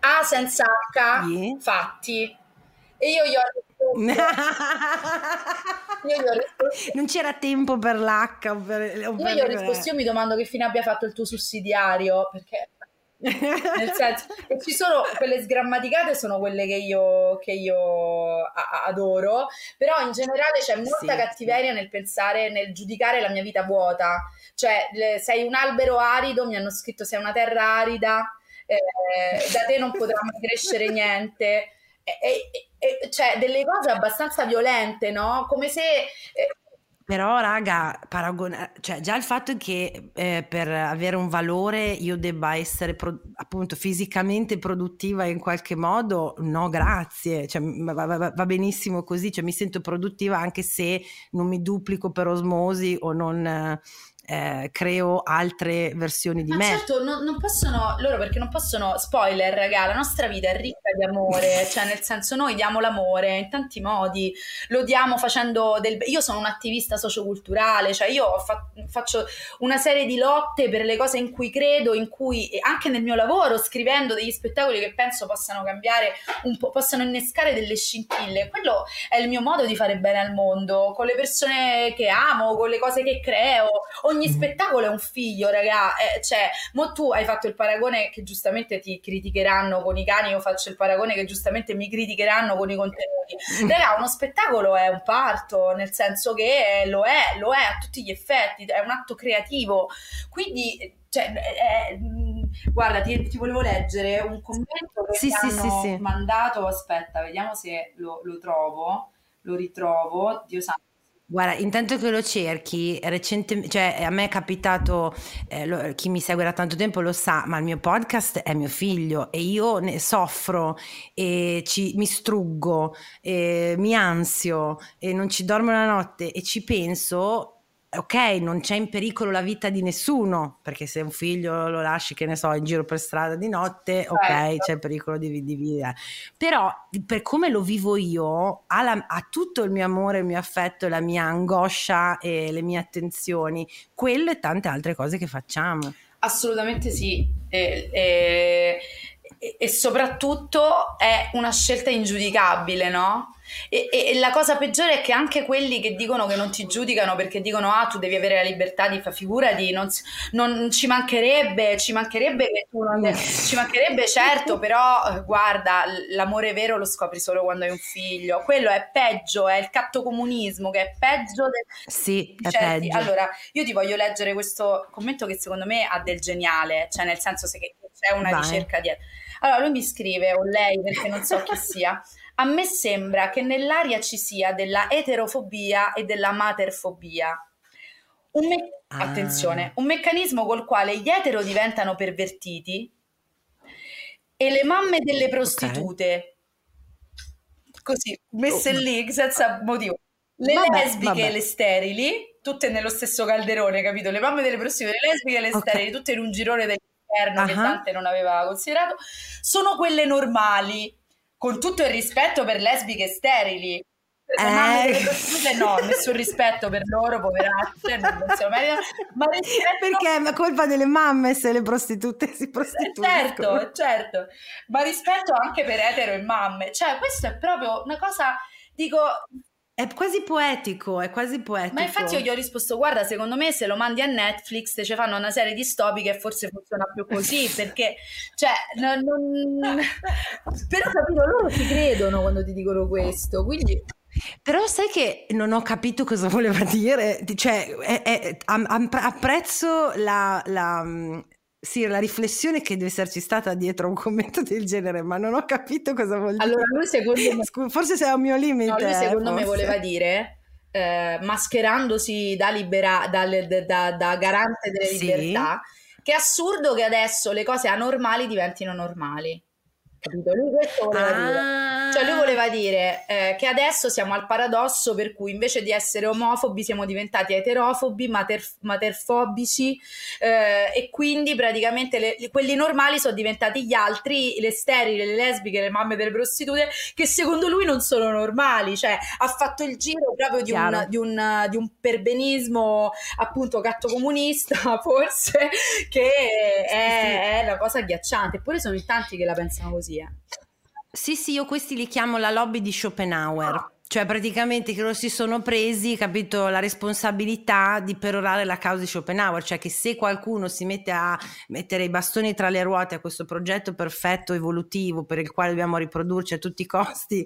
ha senza H fatti. E io gli ho risposto... io gli ho risposto non c'era tempo per l'H. Per, o io gli ho risposto, io mi domando che fine abbia fatto il tuo sussidiario, perché nel senso e ci sono quelle sgrammaticate sono quelle che io, che io a- adoro però in generale c'è molta sì, cattiveria nel pensare nel giudicare la mia vita vuota. Cioè le, sei un albero arido mi hanno scritto sei una terra arida eh, da te non potrà mai crescere niente e, e, e, cioè delle cose abbastanza violente no? Come se eh, però, raga, paragona- cioè, già il fatto che eh, per avere un valore io debba essere pro- appunto fisicamente produttiva in qualche modo, no, grazie, cioè, va, va, va, benissimo così, cioè, mi sento produttiva anche se non mi duplico per osmosi o non, eh, creo altre versioni di Ma me. Certo, non, non, possono, loro perché non possono, spoiler, raga, la nostra vita è ricca di amore, cioè nel senso noi diamo l'amore in tanti modi, lo diamo facendo del... Io sono un attivista socioculturale, cioè io fa, faccio una serie di lotte per le cose in cui credo, in cui anche nel mio lavoro, scrivendo degli spettacoli che penso possano cambiare un po', possano innescare delle scintille, quello è il mio modo di fare bene al mondo, con le persone che amo, con le cose che creo, ogni spettacolo è un figlio, raga. Eh, cioè, mo tu hai fatto il paragone che giustamente ti criticheranno con i cani, io faccio il paragone che giustamente mi criticheranno con i contenuti. Raga, uno spettacolo è un parto, nel senso che lo è, lo è a tutti gli effetti, è un atto creativo. Quindi, cioè, è, guarda, ti, ti, volevo leggere un commento che sì, sì, hanno sì, mandato. Aspetta, vediamo se lo, lo trovo. Lo ritrovo. Dio santo Guarda, intanto che lo cerchi, recentemente, cioè a me è capitato, eh, lo, chi mi segue da tanto tempo lo sa, ma il mio podcast è mio figlio e io ne soffro e ci, mi struggo, e mi ansio e non ci dormo la notte e ci penso ok, non c'è in pericolo la vita di nessuno, perché se un figlio lo lasci, che ne so, in giro per strada di notte, ok, certo. c'è pericolo di, di vita. Però per come lo vivo io, ha, la, ha, tutto il mio amore, il mio affetto, la mia angoscia e le mie attenzioni, quello e tante altre cose che facciamo. Assolutamente sì. E, e, e soprattutto è una scelta ingiudicabile, no? E, e, e, la cosa peggiore è che anche quelli che dicono che non ti giudicano perché dicono ah tu devi avere la libertà di fare figurati, non, non ci mancherebbe, ci mancherebbe che tu non... ci mancherebbe certo, però guarda, l'amore vero lo scopri solo quando hai un figlio. Quello è peggio, è il cattocomunismo che è peggio del... Sì, è certi. peggio. Allora, io ti voglio leggere questo commento che secondo me ha del geniale, cioè nel senso che c'è una Vai. ricerca dietro. Allora, lui mi scrive, o lei, perché non so chi sia... A me sembra che nell'aria ci sia della eterofobia e della materfobia. Un me- ah. Attenzione, un meccanismo col quale gli etero diventano pervertiti e le mamme delle prostitute, okay. così, messe oh. lì senza motivo. Le vabbè, lesbiche vabbè. e le sterili, tutte nello stesso calderone, capito? Le mamme delle prostitute, le lesbiche e le okay. sterili, tutte in un girone dell'interno uh-huh. che Dante non aveva considerato, sono quelle normali con tutto il rispetto per lesbiche sterili. Eh. no, nessun rispetto per loro, poveracce, non, meritano, ma rispetto... Perché è colpa delle mamme se le prostitute si prostituiscono. Certo, certo, ma rispetto anche per etero e mamme, cioè questo è proprio una cosa, dico, è quasi poetico, è quasi poetico. Ma infatti io gli ho risposto, guarda, secondo me se lo mandi a Netflix ci fanno una serie distopica e forse funziona più così, perché, cioè, non, non... però capito, loro ti credono quando ti dicono questo, quindi... Però sai che non ho capito cosa voleva dire, cioè è, è, apprezzo la, la, sì, la riflessione che deve esserci stata dietro un commento del genere, ma non ho capito cosa vuol dire. Allora, lui secondo me... Forse sei a un mio limite. No, lui secondo forse. me voleva dire, eh, mascherandosi da, libera, da, da, da garante delle sì. libertà, che è assurdo che adesso le cose anormali diventino normali. Capito? Lui questo voleva ah. dire. Cioè lui voleva dire eh, che adesso siamo al paradosso per cui invece di essere omofobi siamo diventati eterofobi, mater, materfobici eh, e quindi praticamente le, quelli normali sono diventati gli altri, le sterili, le lesbiche, le mamme delle prostitute che secondo lui non sono normali. Cioè ha fatto il giro proprio di, un, di, un, di un, perbenismo appunto gatto comunista forse che è, è una cosa agghiacciante. Eppure sono in tanti che la pensano così poesia. Sì, sì, io questi li chiamo la lobby di Schopenhauer. Cioè praticamente che loro si sono presi, capito, la responsabilità di perorare la causa di Schopenhauer, cioè che se qualcuno si mette a mettere i bastoni tra le ruote a questo progetto perfetto evolutivo per il quale dobbiamo riprodurci a tutti i costi,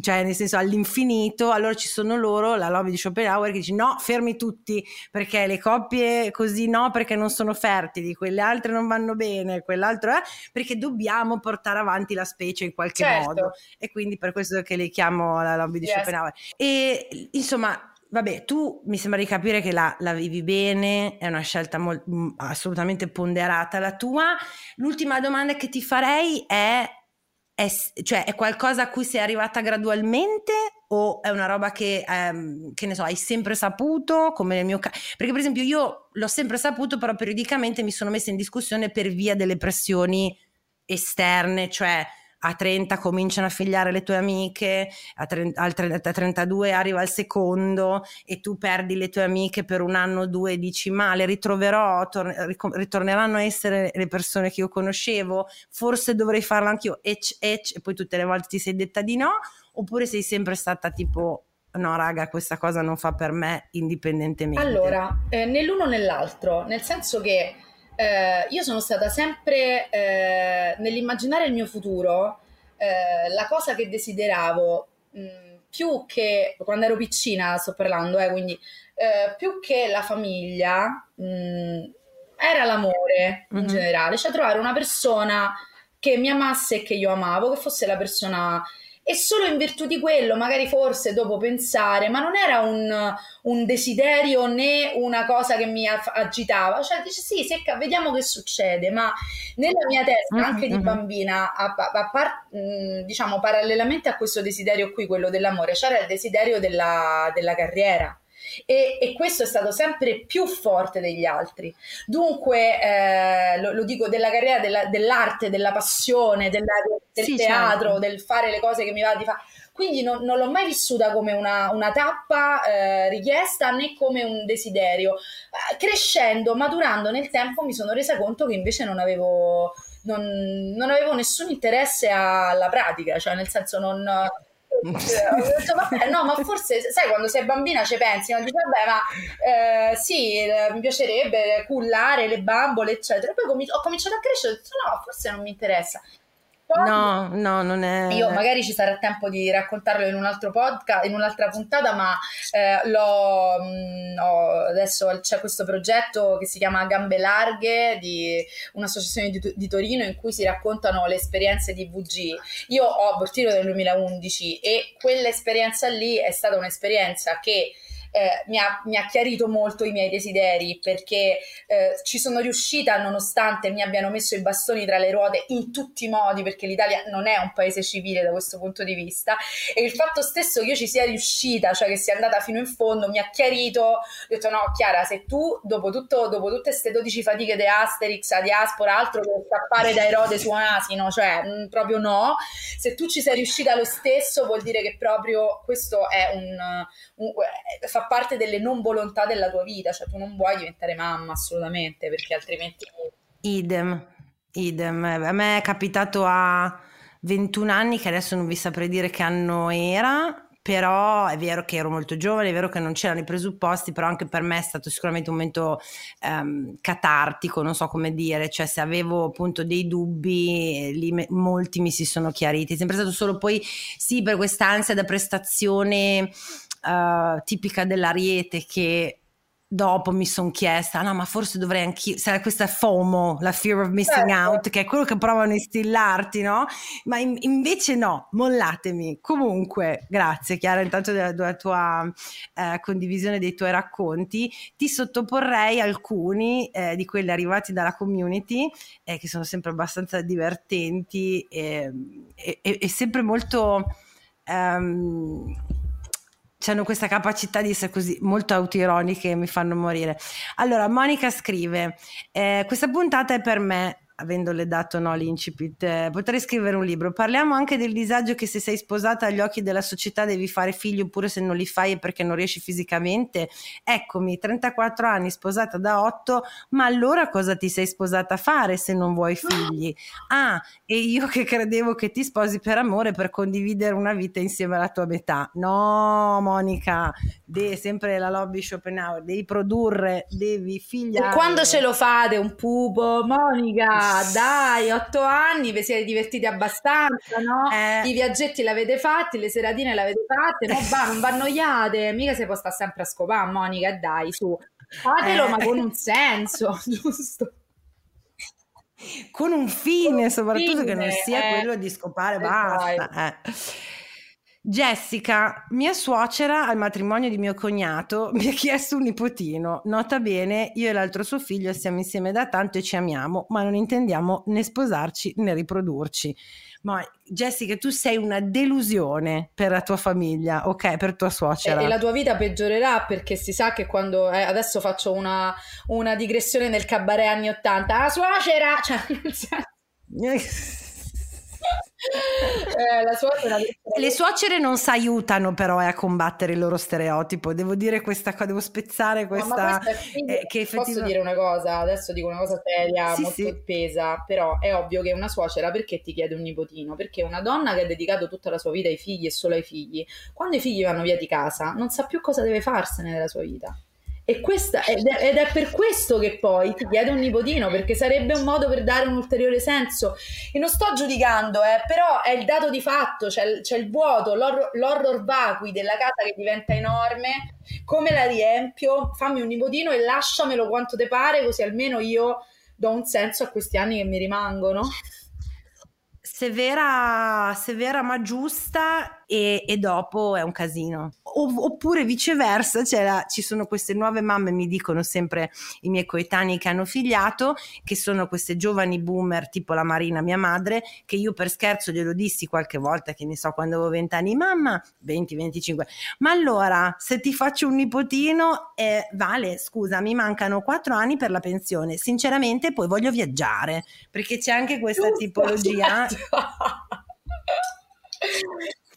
cioè nel senso all'infinito, allora ci sono loro, la lobby di Schopenhauer che dice no, fermi tutti, perché le coppie così no, perché non sono fertili, quelle altre non vanno bene, quell'altro è, perché dobbiamo portare avanti la specie in qualche certo. modo. E quindi per questo che le chiamo la lobby di yes. Schopenhauer. E insomma, vabbè, tu mi sembra di capire che la, la vivi bene, è una scelta molt, mm, assolutamente ponderata la tua. L'ultima domanda che ti farei è, è, cioè, è qualcosa a cui sei arrivata gradualmente o è una roba che, ehm, che ne so, hai sempre saputo, come nel mio caso? Perché per esempio io l'ho sempre saputo, però periodicamente mi sono messa in discussione per via delle pressioni esterne, cioè a 30 cominciano a figliare le tue amiche, a, 30, a 32 arriva il secondo e tu perdi le tue amiche per un anno o due e dici ma le ritroverò, tor- ritorneranno a essere le persone che io conoscevo, forse dovrei farlo anch'io, ec, ec, e poi tutte le volte ti sei detta di no, oppure sei sempre stata tipo no raga questa cosa non fa per me indipendentemente allora eh, né l'uno né l'altro nel senso che eh, io sono stata sempre eh, nell'immaginare il mio futuro, eh, la cosa che desideravo mh, mm, più che quando ero piccina, sto parlando, eh, quindi eh, più che la famiglia, mh, mm, era l'amore in mm-hmm. generale, cioè trovare una persona che mi amasse e che io amavo, che fosse la persona e solo in virtù di quello, magari forse dopo pensare, ma non era un, un desiderio né una cosa che mi agitava, cioè dice sì, secca, vediamo che succede, ma nella mia testa, mm-hmm, anche di mm-hmm. bambina, a, a par, diciamo parallelamente a questo desiderio qui, quello dell'amore, c'era il desiderio della, della carriera e, e, questo è stato sempre più forte degli altri. Dunque, eh, lo, lo, dico della carriera, della, dell'arte, della passione, della, del sì, teatro, certo. del fare le cose che mi va di fare. Quindi non, non, l'ho mai vissuta come una, una tappa eh, richiesta né come un desiderio. Eh, crescendo, maturando nel tempo, mi sono resa conto che invece non avevo, non, non avevo nessun interesse alla pratica, cioè nel senso non detto, vabbè, no, ma forse, sai, quando sei bambina ci pensi, no? dici, vabbè, ma eh, sì, mi piacerebbe cullare le bambole, eccetera. Poi com- ho cominciato a crescere e ho detto, no, forse non mi interessa. No, no, non è. Io magari ci sarà tempo di raccontarlo in un altro podcast, in un'altra puntata, ma eh, l'ho, mh, ho, adesso c'è questo progetto che si chiama Gambe Larghe di un'associazione di, di, Torino in cui si raccontano le esperienze di VG. Io ho abortito nel 2011 e quell'esperienza lì è stata un'esperienza che eh, mi, ha, mi, ha, chiarito molto i miei desideri perché eh, ci sono riuscita nonostante mi abbiano messo i bastoni tra le ruote in tutti i modi perché l'Italia non è un paese civile da questo punto di vista. E il fatto stesso che io ci sia riuscita, cioè che sia andata fino in fondo, mi ha chiarito, ho detto no Chiara se tu dopo, tutto, dopo tutte queste 12 fatiche di Asterix, a diaspora, altro per scappare da Erode su un asino, cioè mh, mm, proprio no, se tu ci sei riuscita lo stesso vuol dire che proprio questo è un, un fa parte delle non volontà della tua vita, cioè tu non vuoi diventare mamma assolutamente perché altrimenti... Idem, idem. A me è capitato a 21 anni, che adesso non vi saprei dire che anno era, però è vero che ero molto giovane, è vero che non c'erano i presupposti, però anche per me è stato sicuramente un momento um, catartico, non so come dire, cioè se avevo appunto dei dubbi, lì me- molti mi si sono chiariti, è sempre stato solo poi sì per questa ansia da prestazione uh, tipica dell'ariete che dopo mi sono chiesta, no, ma forse dovrei anch'io, sarà questa FOMO, la fear of missing certo. out, che è quello che provano a instillarti, no? Ma in, invece no, mollatemi. Comunque, grazie Chiara, intanto della, della tua eh, condivisione dei tuoi racconti, ti sottoporrei alcuni eh, di quelli arrivati dalla community, eh, che sono sempre abbastanza divertenti e, e, e sempre molto... Um, hanno questa capacità di essere così molto autoironiche e mi fanno morire. Allora, Monica scrive: eh, Questa puntata è per me avendole dato no, l'incipit, eh, potrei scrivere un libro. Parliamo anche del disagio che se sei sposata agli occhi della società devi fare figli oppure se non li fai è perché non riesci fisicamente. Eccomi, 34 anni, sposata da 8, ma allora cosa ti sei sposata a fare se non vuoi figli? Ah, e io che credevo che ti sposi per amore per condividere una vita insieme alla tua metà. No, Monica, de, sempre la lobby Schopenhauer, devi produrre, devi figliare. Quando ce lo fate un pupo, Monica? Dai, otto anni, vi siete divertiti abbastanza, no? Eh. I viaggetti l'avete fatti, le seratine l'avete fatte, no? Va, non vi annoiate, mica si può stare sempre a scopare, Monica, dai, su. Fatelo, eh. ma con un senso, giusto? Con un fine, soprattutto fine, che non sia eh. quello di scopare, basta. Eh. Jessica, mia suocera al matrimonio di mio cognato, mi ha chiesto un nipotino. Nota bene, io e l'altro suo figlio siamo insieme da tanto e ci amiamo, ma non intendiamo né sposarci né riprodurci. Ma Jessica, tu sei una delusione per la tua famiglia, ok? Per tua suocera. E, e la tua vita peggiorerà perché si sa che quando eh, adesso faccio una, una, digressione nel cabaret anni 80, la suocera, cioè, eh, suocera... Le suocere non si aiutano però eh, a combattere il loro stereotipo, devo dire questa cosa, devo spezzare questa... No, eh, che effettivamente... Posso dire una cosa, adesso dico una cosa seria, sì, molto sì. pesa, però è ovvio che una suocera perché ti chiede un nipotino? Perché una donna che ha dedicato tutta la sua vita ai figli e solo ai figli, quando i figli vanno via di casa non sa più cosa deve farsene della sua vita. E questa, ed, è, ed, è, per questo che poi ti chiede un nipotino, perché sarebbe un modo per dare un ulteriore senso. E non sto giudicando, eh, però è il dato di fatto, c'è, c'è il vuoto, l'horror, l'horror vacui della casa che diventa enorme. Come la riempio? Fammi un nipotino e lasciamelo quanto te pare, così almeno io do un senso a questi anni che mi rimangono severa, severa ma giusta e, e, dopo è un casino. O, oppure viceversa, la, ci sono queste nuove mamme, mi dicono sempre i miei coetanei che hanno figliato, che sono queste giovani boomer tipo la Marina, mia madre, che io per scherzo glielo dissi qualche volta, che ne so, quando avevo 20 anni, mamma, 20-25, ma allora se ti faccio un nipotino, eh, vale, scusa, mi mancano 4 anni per la pensione, sinceramente poi voglio viaggiare, perché c'è anche questa tipologia.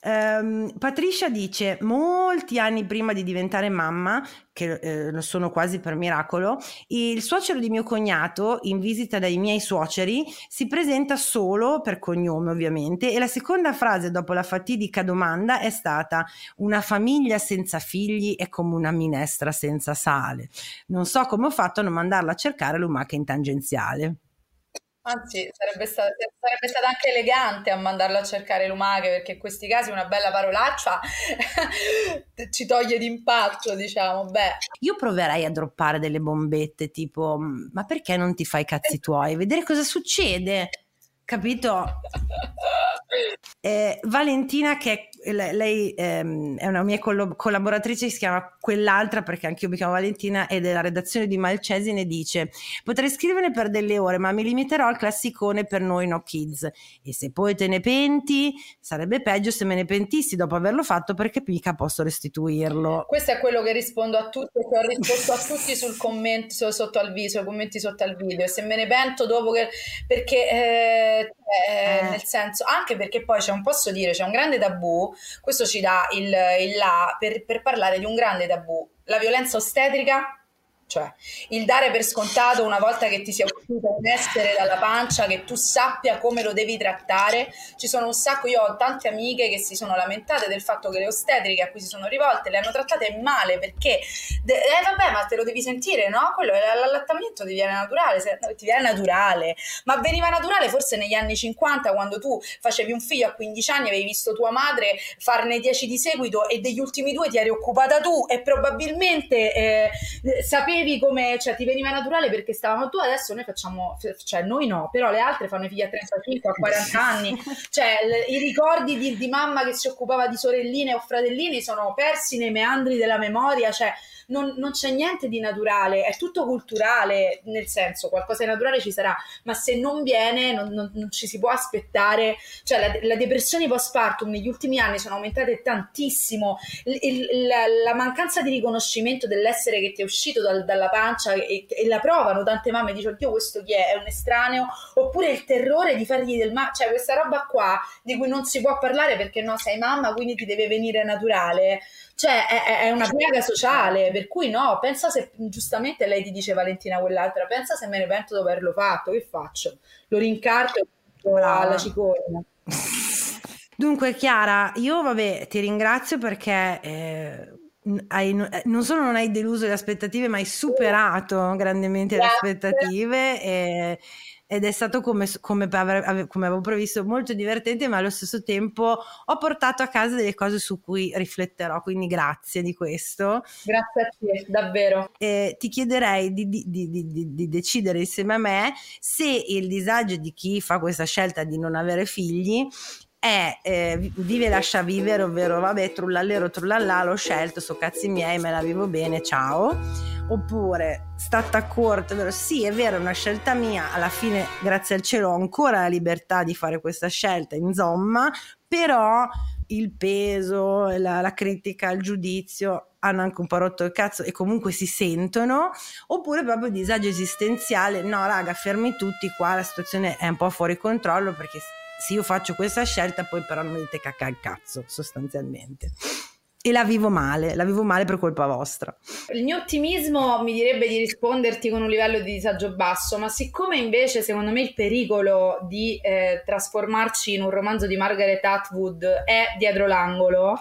Um, Patricia dice, molti anni prima di diventare mamma, che eh, lo sono quasi per miracolo, il suocero di mio cognato, in visita dai miei suoceri, si presenta solo per cognome ovviamente e la seconda frase dopo la fatidica domanda è stata una famiglia senza figli è come una minestra senza sale. Non so come ho fatto a non mandarla a cercare lumaca in tangenziale. Anzi, sarebbe stato, sarebbe stato anche elegante a mandarlo a cercare lumache, perché in questi casi una bella parolaccia ci toglie d'impaccio, diciamo. Beh. Io proverei a droppare delle bombette tipo, ma perché non ti fai i cazzi tuoi? Vedere cosa succede, capito? Eh, Valentina, che lei ehm, è una mia collaboratrice, si chiama Quell'altra, perché anche io mi chiamo Valentina, è della redazione di Malcesine, dice potrei scrivere per delle ore, ma mi limiterò al classicone per noi no kids. E se poi te ne penti, sarebbe peggio se me ne pentissi dopo averlo fatto, perché mica posso restituirlo. Questo è quello che rispondo a tutti, che ho risposto a tutti sul commento sotto al video, i commenti sotto al video. E se me ne pento dopo che... perché... Eh, eh, eh. nel senso, anche perché poi c'è un, posso dire, c'è un grande tabù questo ci dà il, il là per, per parlare di un grande tabù. La violenza ostetrica cioè, il dare per scontato una volta che ti sia uscito un essere dalla pancia, che tu sappia come lo devi trattare. Ci sono un sacco, io ho tante amiche che si sono lamentate del fatto che le ostetriche a cui si sono rivolte le hanno trattate male perché, eh vabbè, ma te lo devi sentire, no? Quello l'allattamento ti viene naturale, se, ti viene naturale, ma veniva naturale forse negli anni 50 quando tu facevi un figlio a 15 anni, avevi visto tua madre farne 10 di seguito e degli ultimi due ti eri occupata tu e probabilmente eh, sapevi sapevi come, cioè ti veniva naturale perché stavamo tu, adesso noi facciamo, cioè noi no, però le altre fanno i figli a 35, a 40 anni, cioè le, i ricordi di, di mamma che si occupava di sorelline o fratellini sono persi nei meandri della memoria, cioè non, non, c'è niente di naturale, è tutto culturale, nel senso qualcosa di naturale ci sarà, ma se non viene non, non, non ci si può aspettare, cioè la, la, depressione postpartum negli ultimi anni sono aumentate tantissimo, il, il, la, la, mancanza di riconoscimento dell'essere che ti è uscito dal, dalla pancia e, e, la provano tante mamme, dicono Dio questo chi è? È un estraneo, oppure il terrore di fargli del male, cioè questa roba qua di cui non si può parlare perché no, sei mamma quindi ti deve venire naturale cioè è, è una piaga sociale, per cui no, pensa se giustamente lei ti dice Valentina quell'altra, pensa se me ne pento dopo averlo fatto, che faccio? Lo rincarto alla cicoria. Dunque Chiara, io vabbè ti ringrazio perché... Eh... Hai, eh, non solo non hai deluso le aspettative, ma hai superato grandemente Grazie. le aspettative e, ed è stato come, come, come, avevo previsto molto divertente ma allo stesso tempo ho portato a casa delle cose su cui rifletterò quindi grazie di questo grazie a te davvero eh, ti chiederei di, di, di, di, decidere insieme a me se il disagio di chi fa questa scelta di non avere figli è eh, vive lascia vivere, ovvero vabbè trullallero trullallà, l'ho scelto, so cazzi miei, me la vivo bene, ciao. Oppure stata corta, ovvero sì è vero è una scelta mia, alla fine grazie al cielo ho ancora la libertà di fare questa scelta, insomma, però il peso, la, la critica, il giudizio hanno anche un po' rotto il cazzo e comunque si sentono, oppure proprio disagio esistenziale, no raga fermi tutti qua, la situazione è un po' fuori controllo perché se io faccio questa scelta poi però non mi dite cacca al cazzo sostanzialmente e la vivo male, la vivo male per colpa vostra. Il mio ottimismo mi direbbe di risponderti con un livello di disagio basso, ma siccome invece secondo me il pericolo di eh, trasformarci in un romanzo di Margaret Atwood è dietro l'angolo,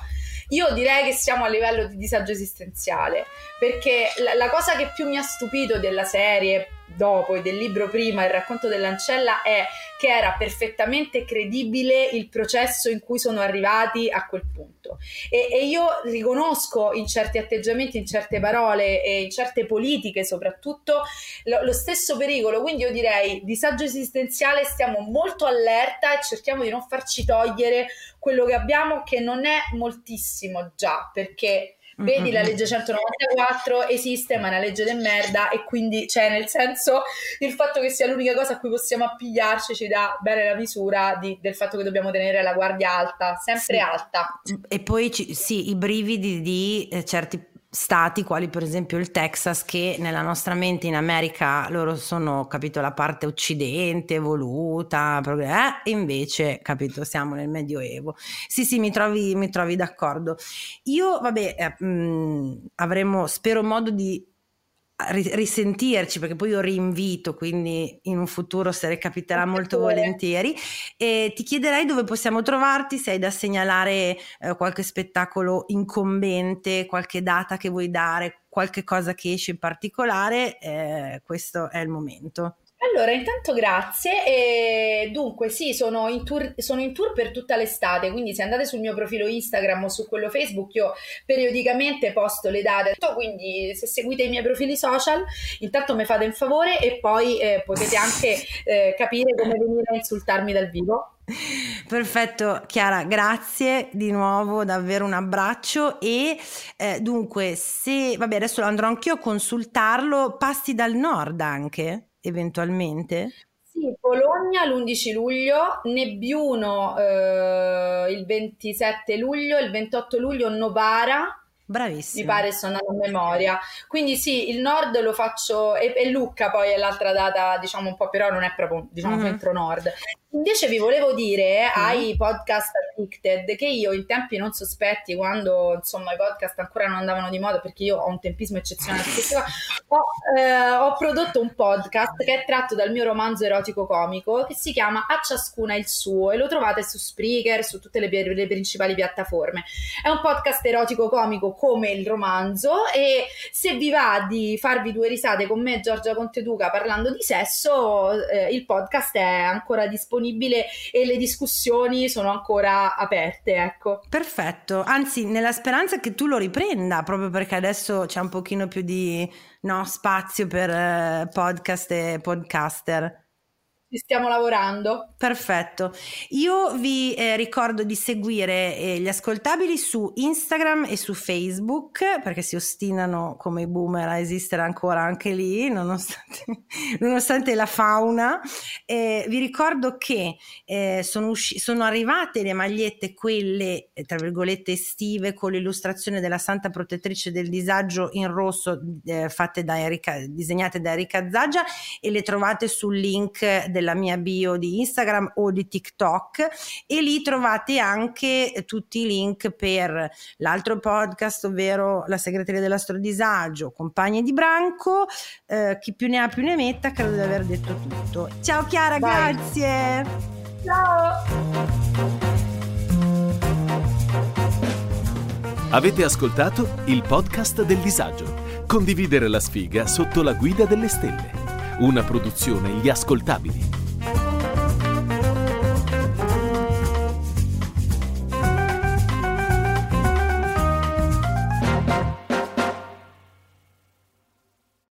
io direi che siamo a livello di disagio esistenziale, perché la, la cosa che più mi ha stupito della serie, dopo e del libro prima, il racconto dell'ancella, è che era perfettamente credibile il processo in cui sono arrivati a quel punto. E, e io riconosco in certi atteggiamenti, in certe parole e in certe politiche soprattutto lo, lo stesso pericolo. Quindi io direi disagio esistenziale, stiamo molto allerta e cerchiamo di non farci togliere quello che abbiamo, che non è moltissimo già, perché Vedi la legge 194 esiste, ma è una legge del merda e quindi, cioè, nel senso, il fatto che sia l'unica cosa a cui possiamo appigliarci ci dà bene la misura di, del fatto che dobbiamo tenere la guardia alta, sempre sì. alta. E poi, ci, sì, i brividi di eh, certi stati quali per esempio il Texas che nella nostra mente in America loro sono capito la parte occidente evoluta eh, invece capito siamo nel medioevo. Sì sì mi trovi, mi trovi d'accordo. Io vabbè eh, mh, avremo spero modo di risentirci perché poi io rinvito quindi in un futuro se recapiterà molto volentieri. E ti chiederei dove possiamo trovarti se hai da segnalare eh, qualche spettacolo incombente qualche data che vuoi dare qualche cosa che esce in particolare eh, questo è il momento allora, intanto grazie. E dunque, sì, sono in, tour, sono in tour per tutta l'estate, quindi se andate sul mio profilo Instagram o su quello Facebook, io periodicamente posto le date. Quindi se seguite i miei profili social, intanto mi fate un favore e poi eh, potete anche eh, capire come venire a insultarmi dal vivo. Perfetto, Chiara, grazie di nuovo, davvero un abbraccio e eh, dunque se, vabbè adesso andrò anch'io a consultarlo, passi dal nord anche? Eventualmente? Sì, Bologna l'11 luglio, Nebbiuno eh, il 27 luglio, il 28 luglio Novara. Bravissimo. Mi pare sono a memoria. Quindi sì, il nord lo faccio e, e Lucca poi è l'altra data, diciamo un po', però non è proprio, diciamo, mm-hmm. centro nord. Invece vi volevo dire mm. ai podcast addicted che io in tempi non sospetti, quando insomma i podcast ancora non andavano di moda perché io ho un tempismo eccezionale, ho, eh, ho prodotto un podcast che è tratto dal mio romanzo erotico comico che si chiama A ciascuna il suo e lo trovate su Spreaker, su tutte le, le principali piattaforme. È un podcast erotico comico come il romanzo e se vi va di farvi due risate con me Giorgia Conteduca parlando di sesso, eh, il podcast è ancora disponibile disponibile e le discussioni sono ancora aperte, ecco. Perfetto, anzi nella speranza che tu lo riprenda, proprio perché adesso c'è un pochino più di no, spazio per eh, podcast e podcaster ci stiamo lavorando. Perfetto. Io vi eh, ricordo di seguire eh, gli ascoltabili su Instagram e su Facebook perché si ostinano come i boomer a esistere ancora anche lì, nonostante, nonostante la fauna. Eh, vi ricordo che eh, sono, usci- sono, arrivate le magliette, quelle eh, tra virgolette estive, con l'illustrazione della Santa Protettrice del Disagio in rosso, eh, fatte da Erika, disegnate da Erika Zaggia e le trovate sul link del nella mia bio di Instagram o di TikTok e lì trovate anche tutti i link per l'altro podcast, ovvero La segreteria dell'astrodisagio, Compagni di Branco, eh, chi più ne ha più ne metta, credo di aver detto tutto. Ciao Chiara, Vai. grazie. Ciao. Avete ascoltato il podcast del disagio. Condividere la sfiga sotto la guida delle stelle. Una produzione Gli Ascoltabili.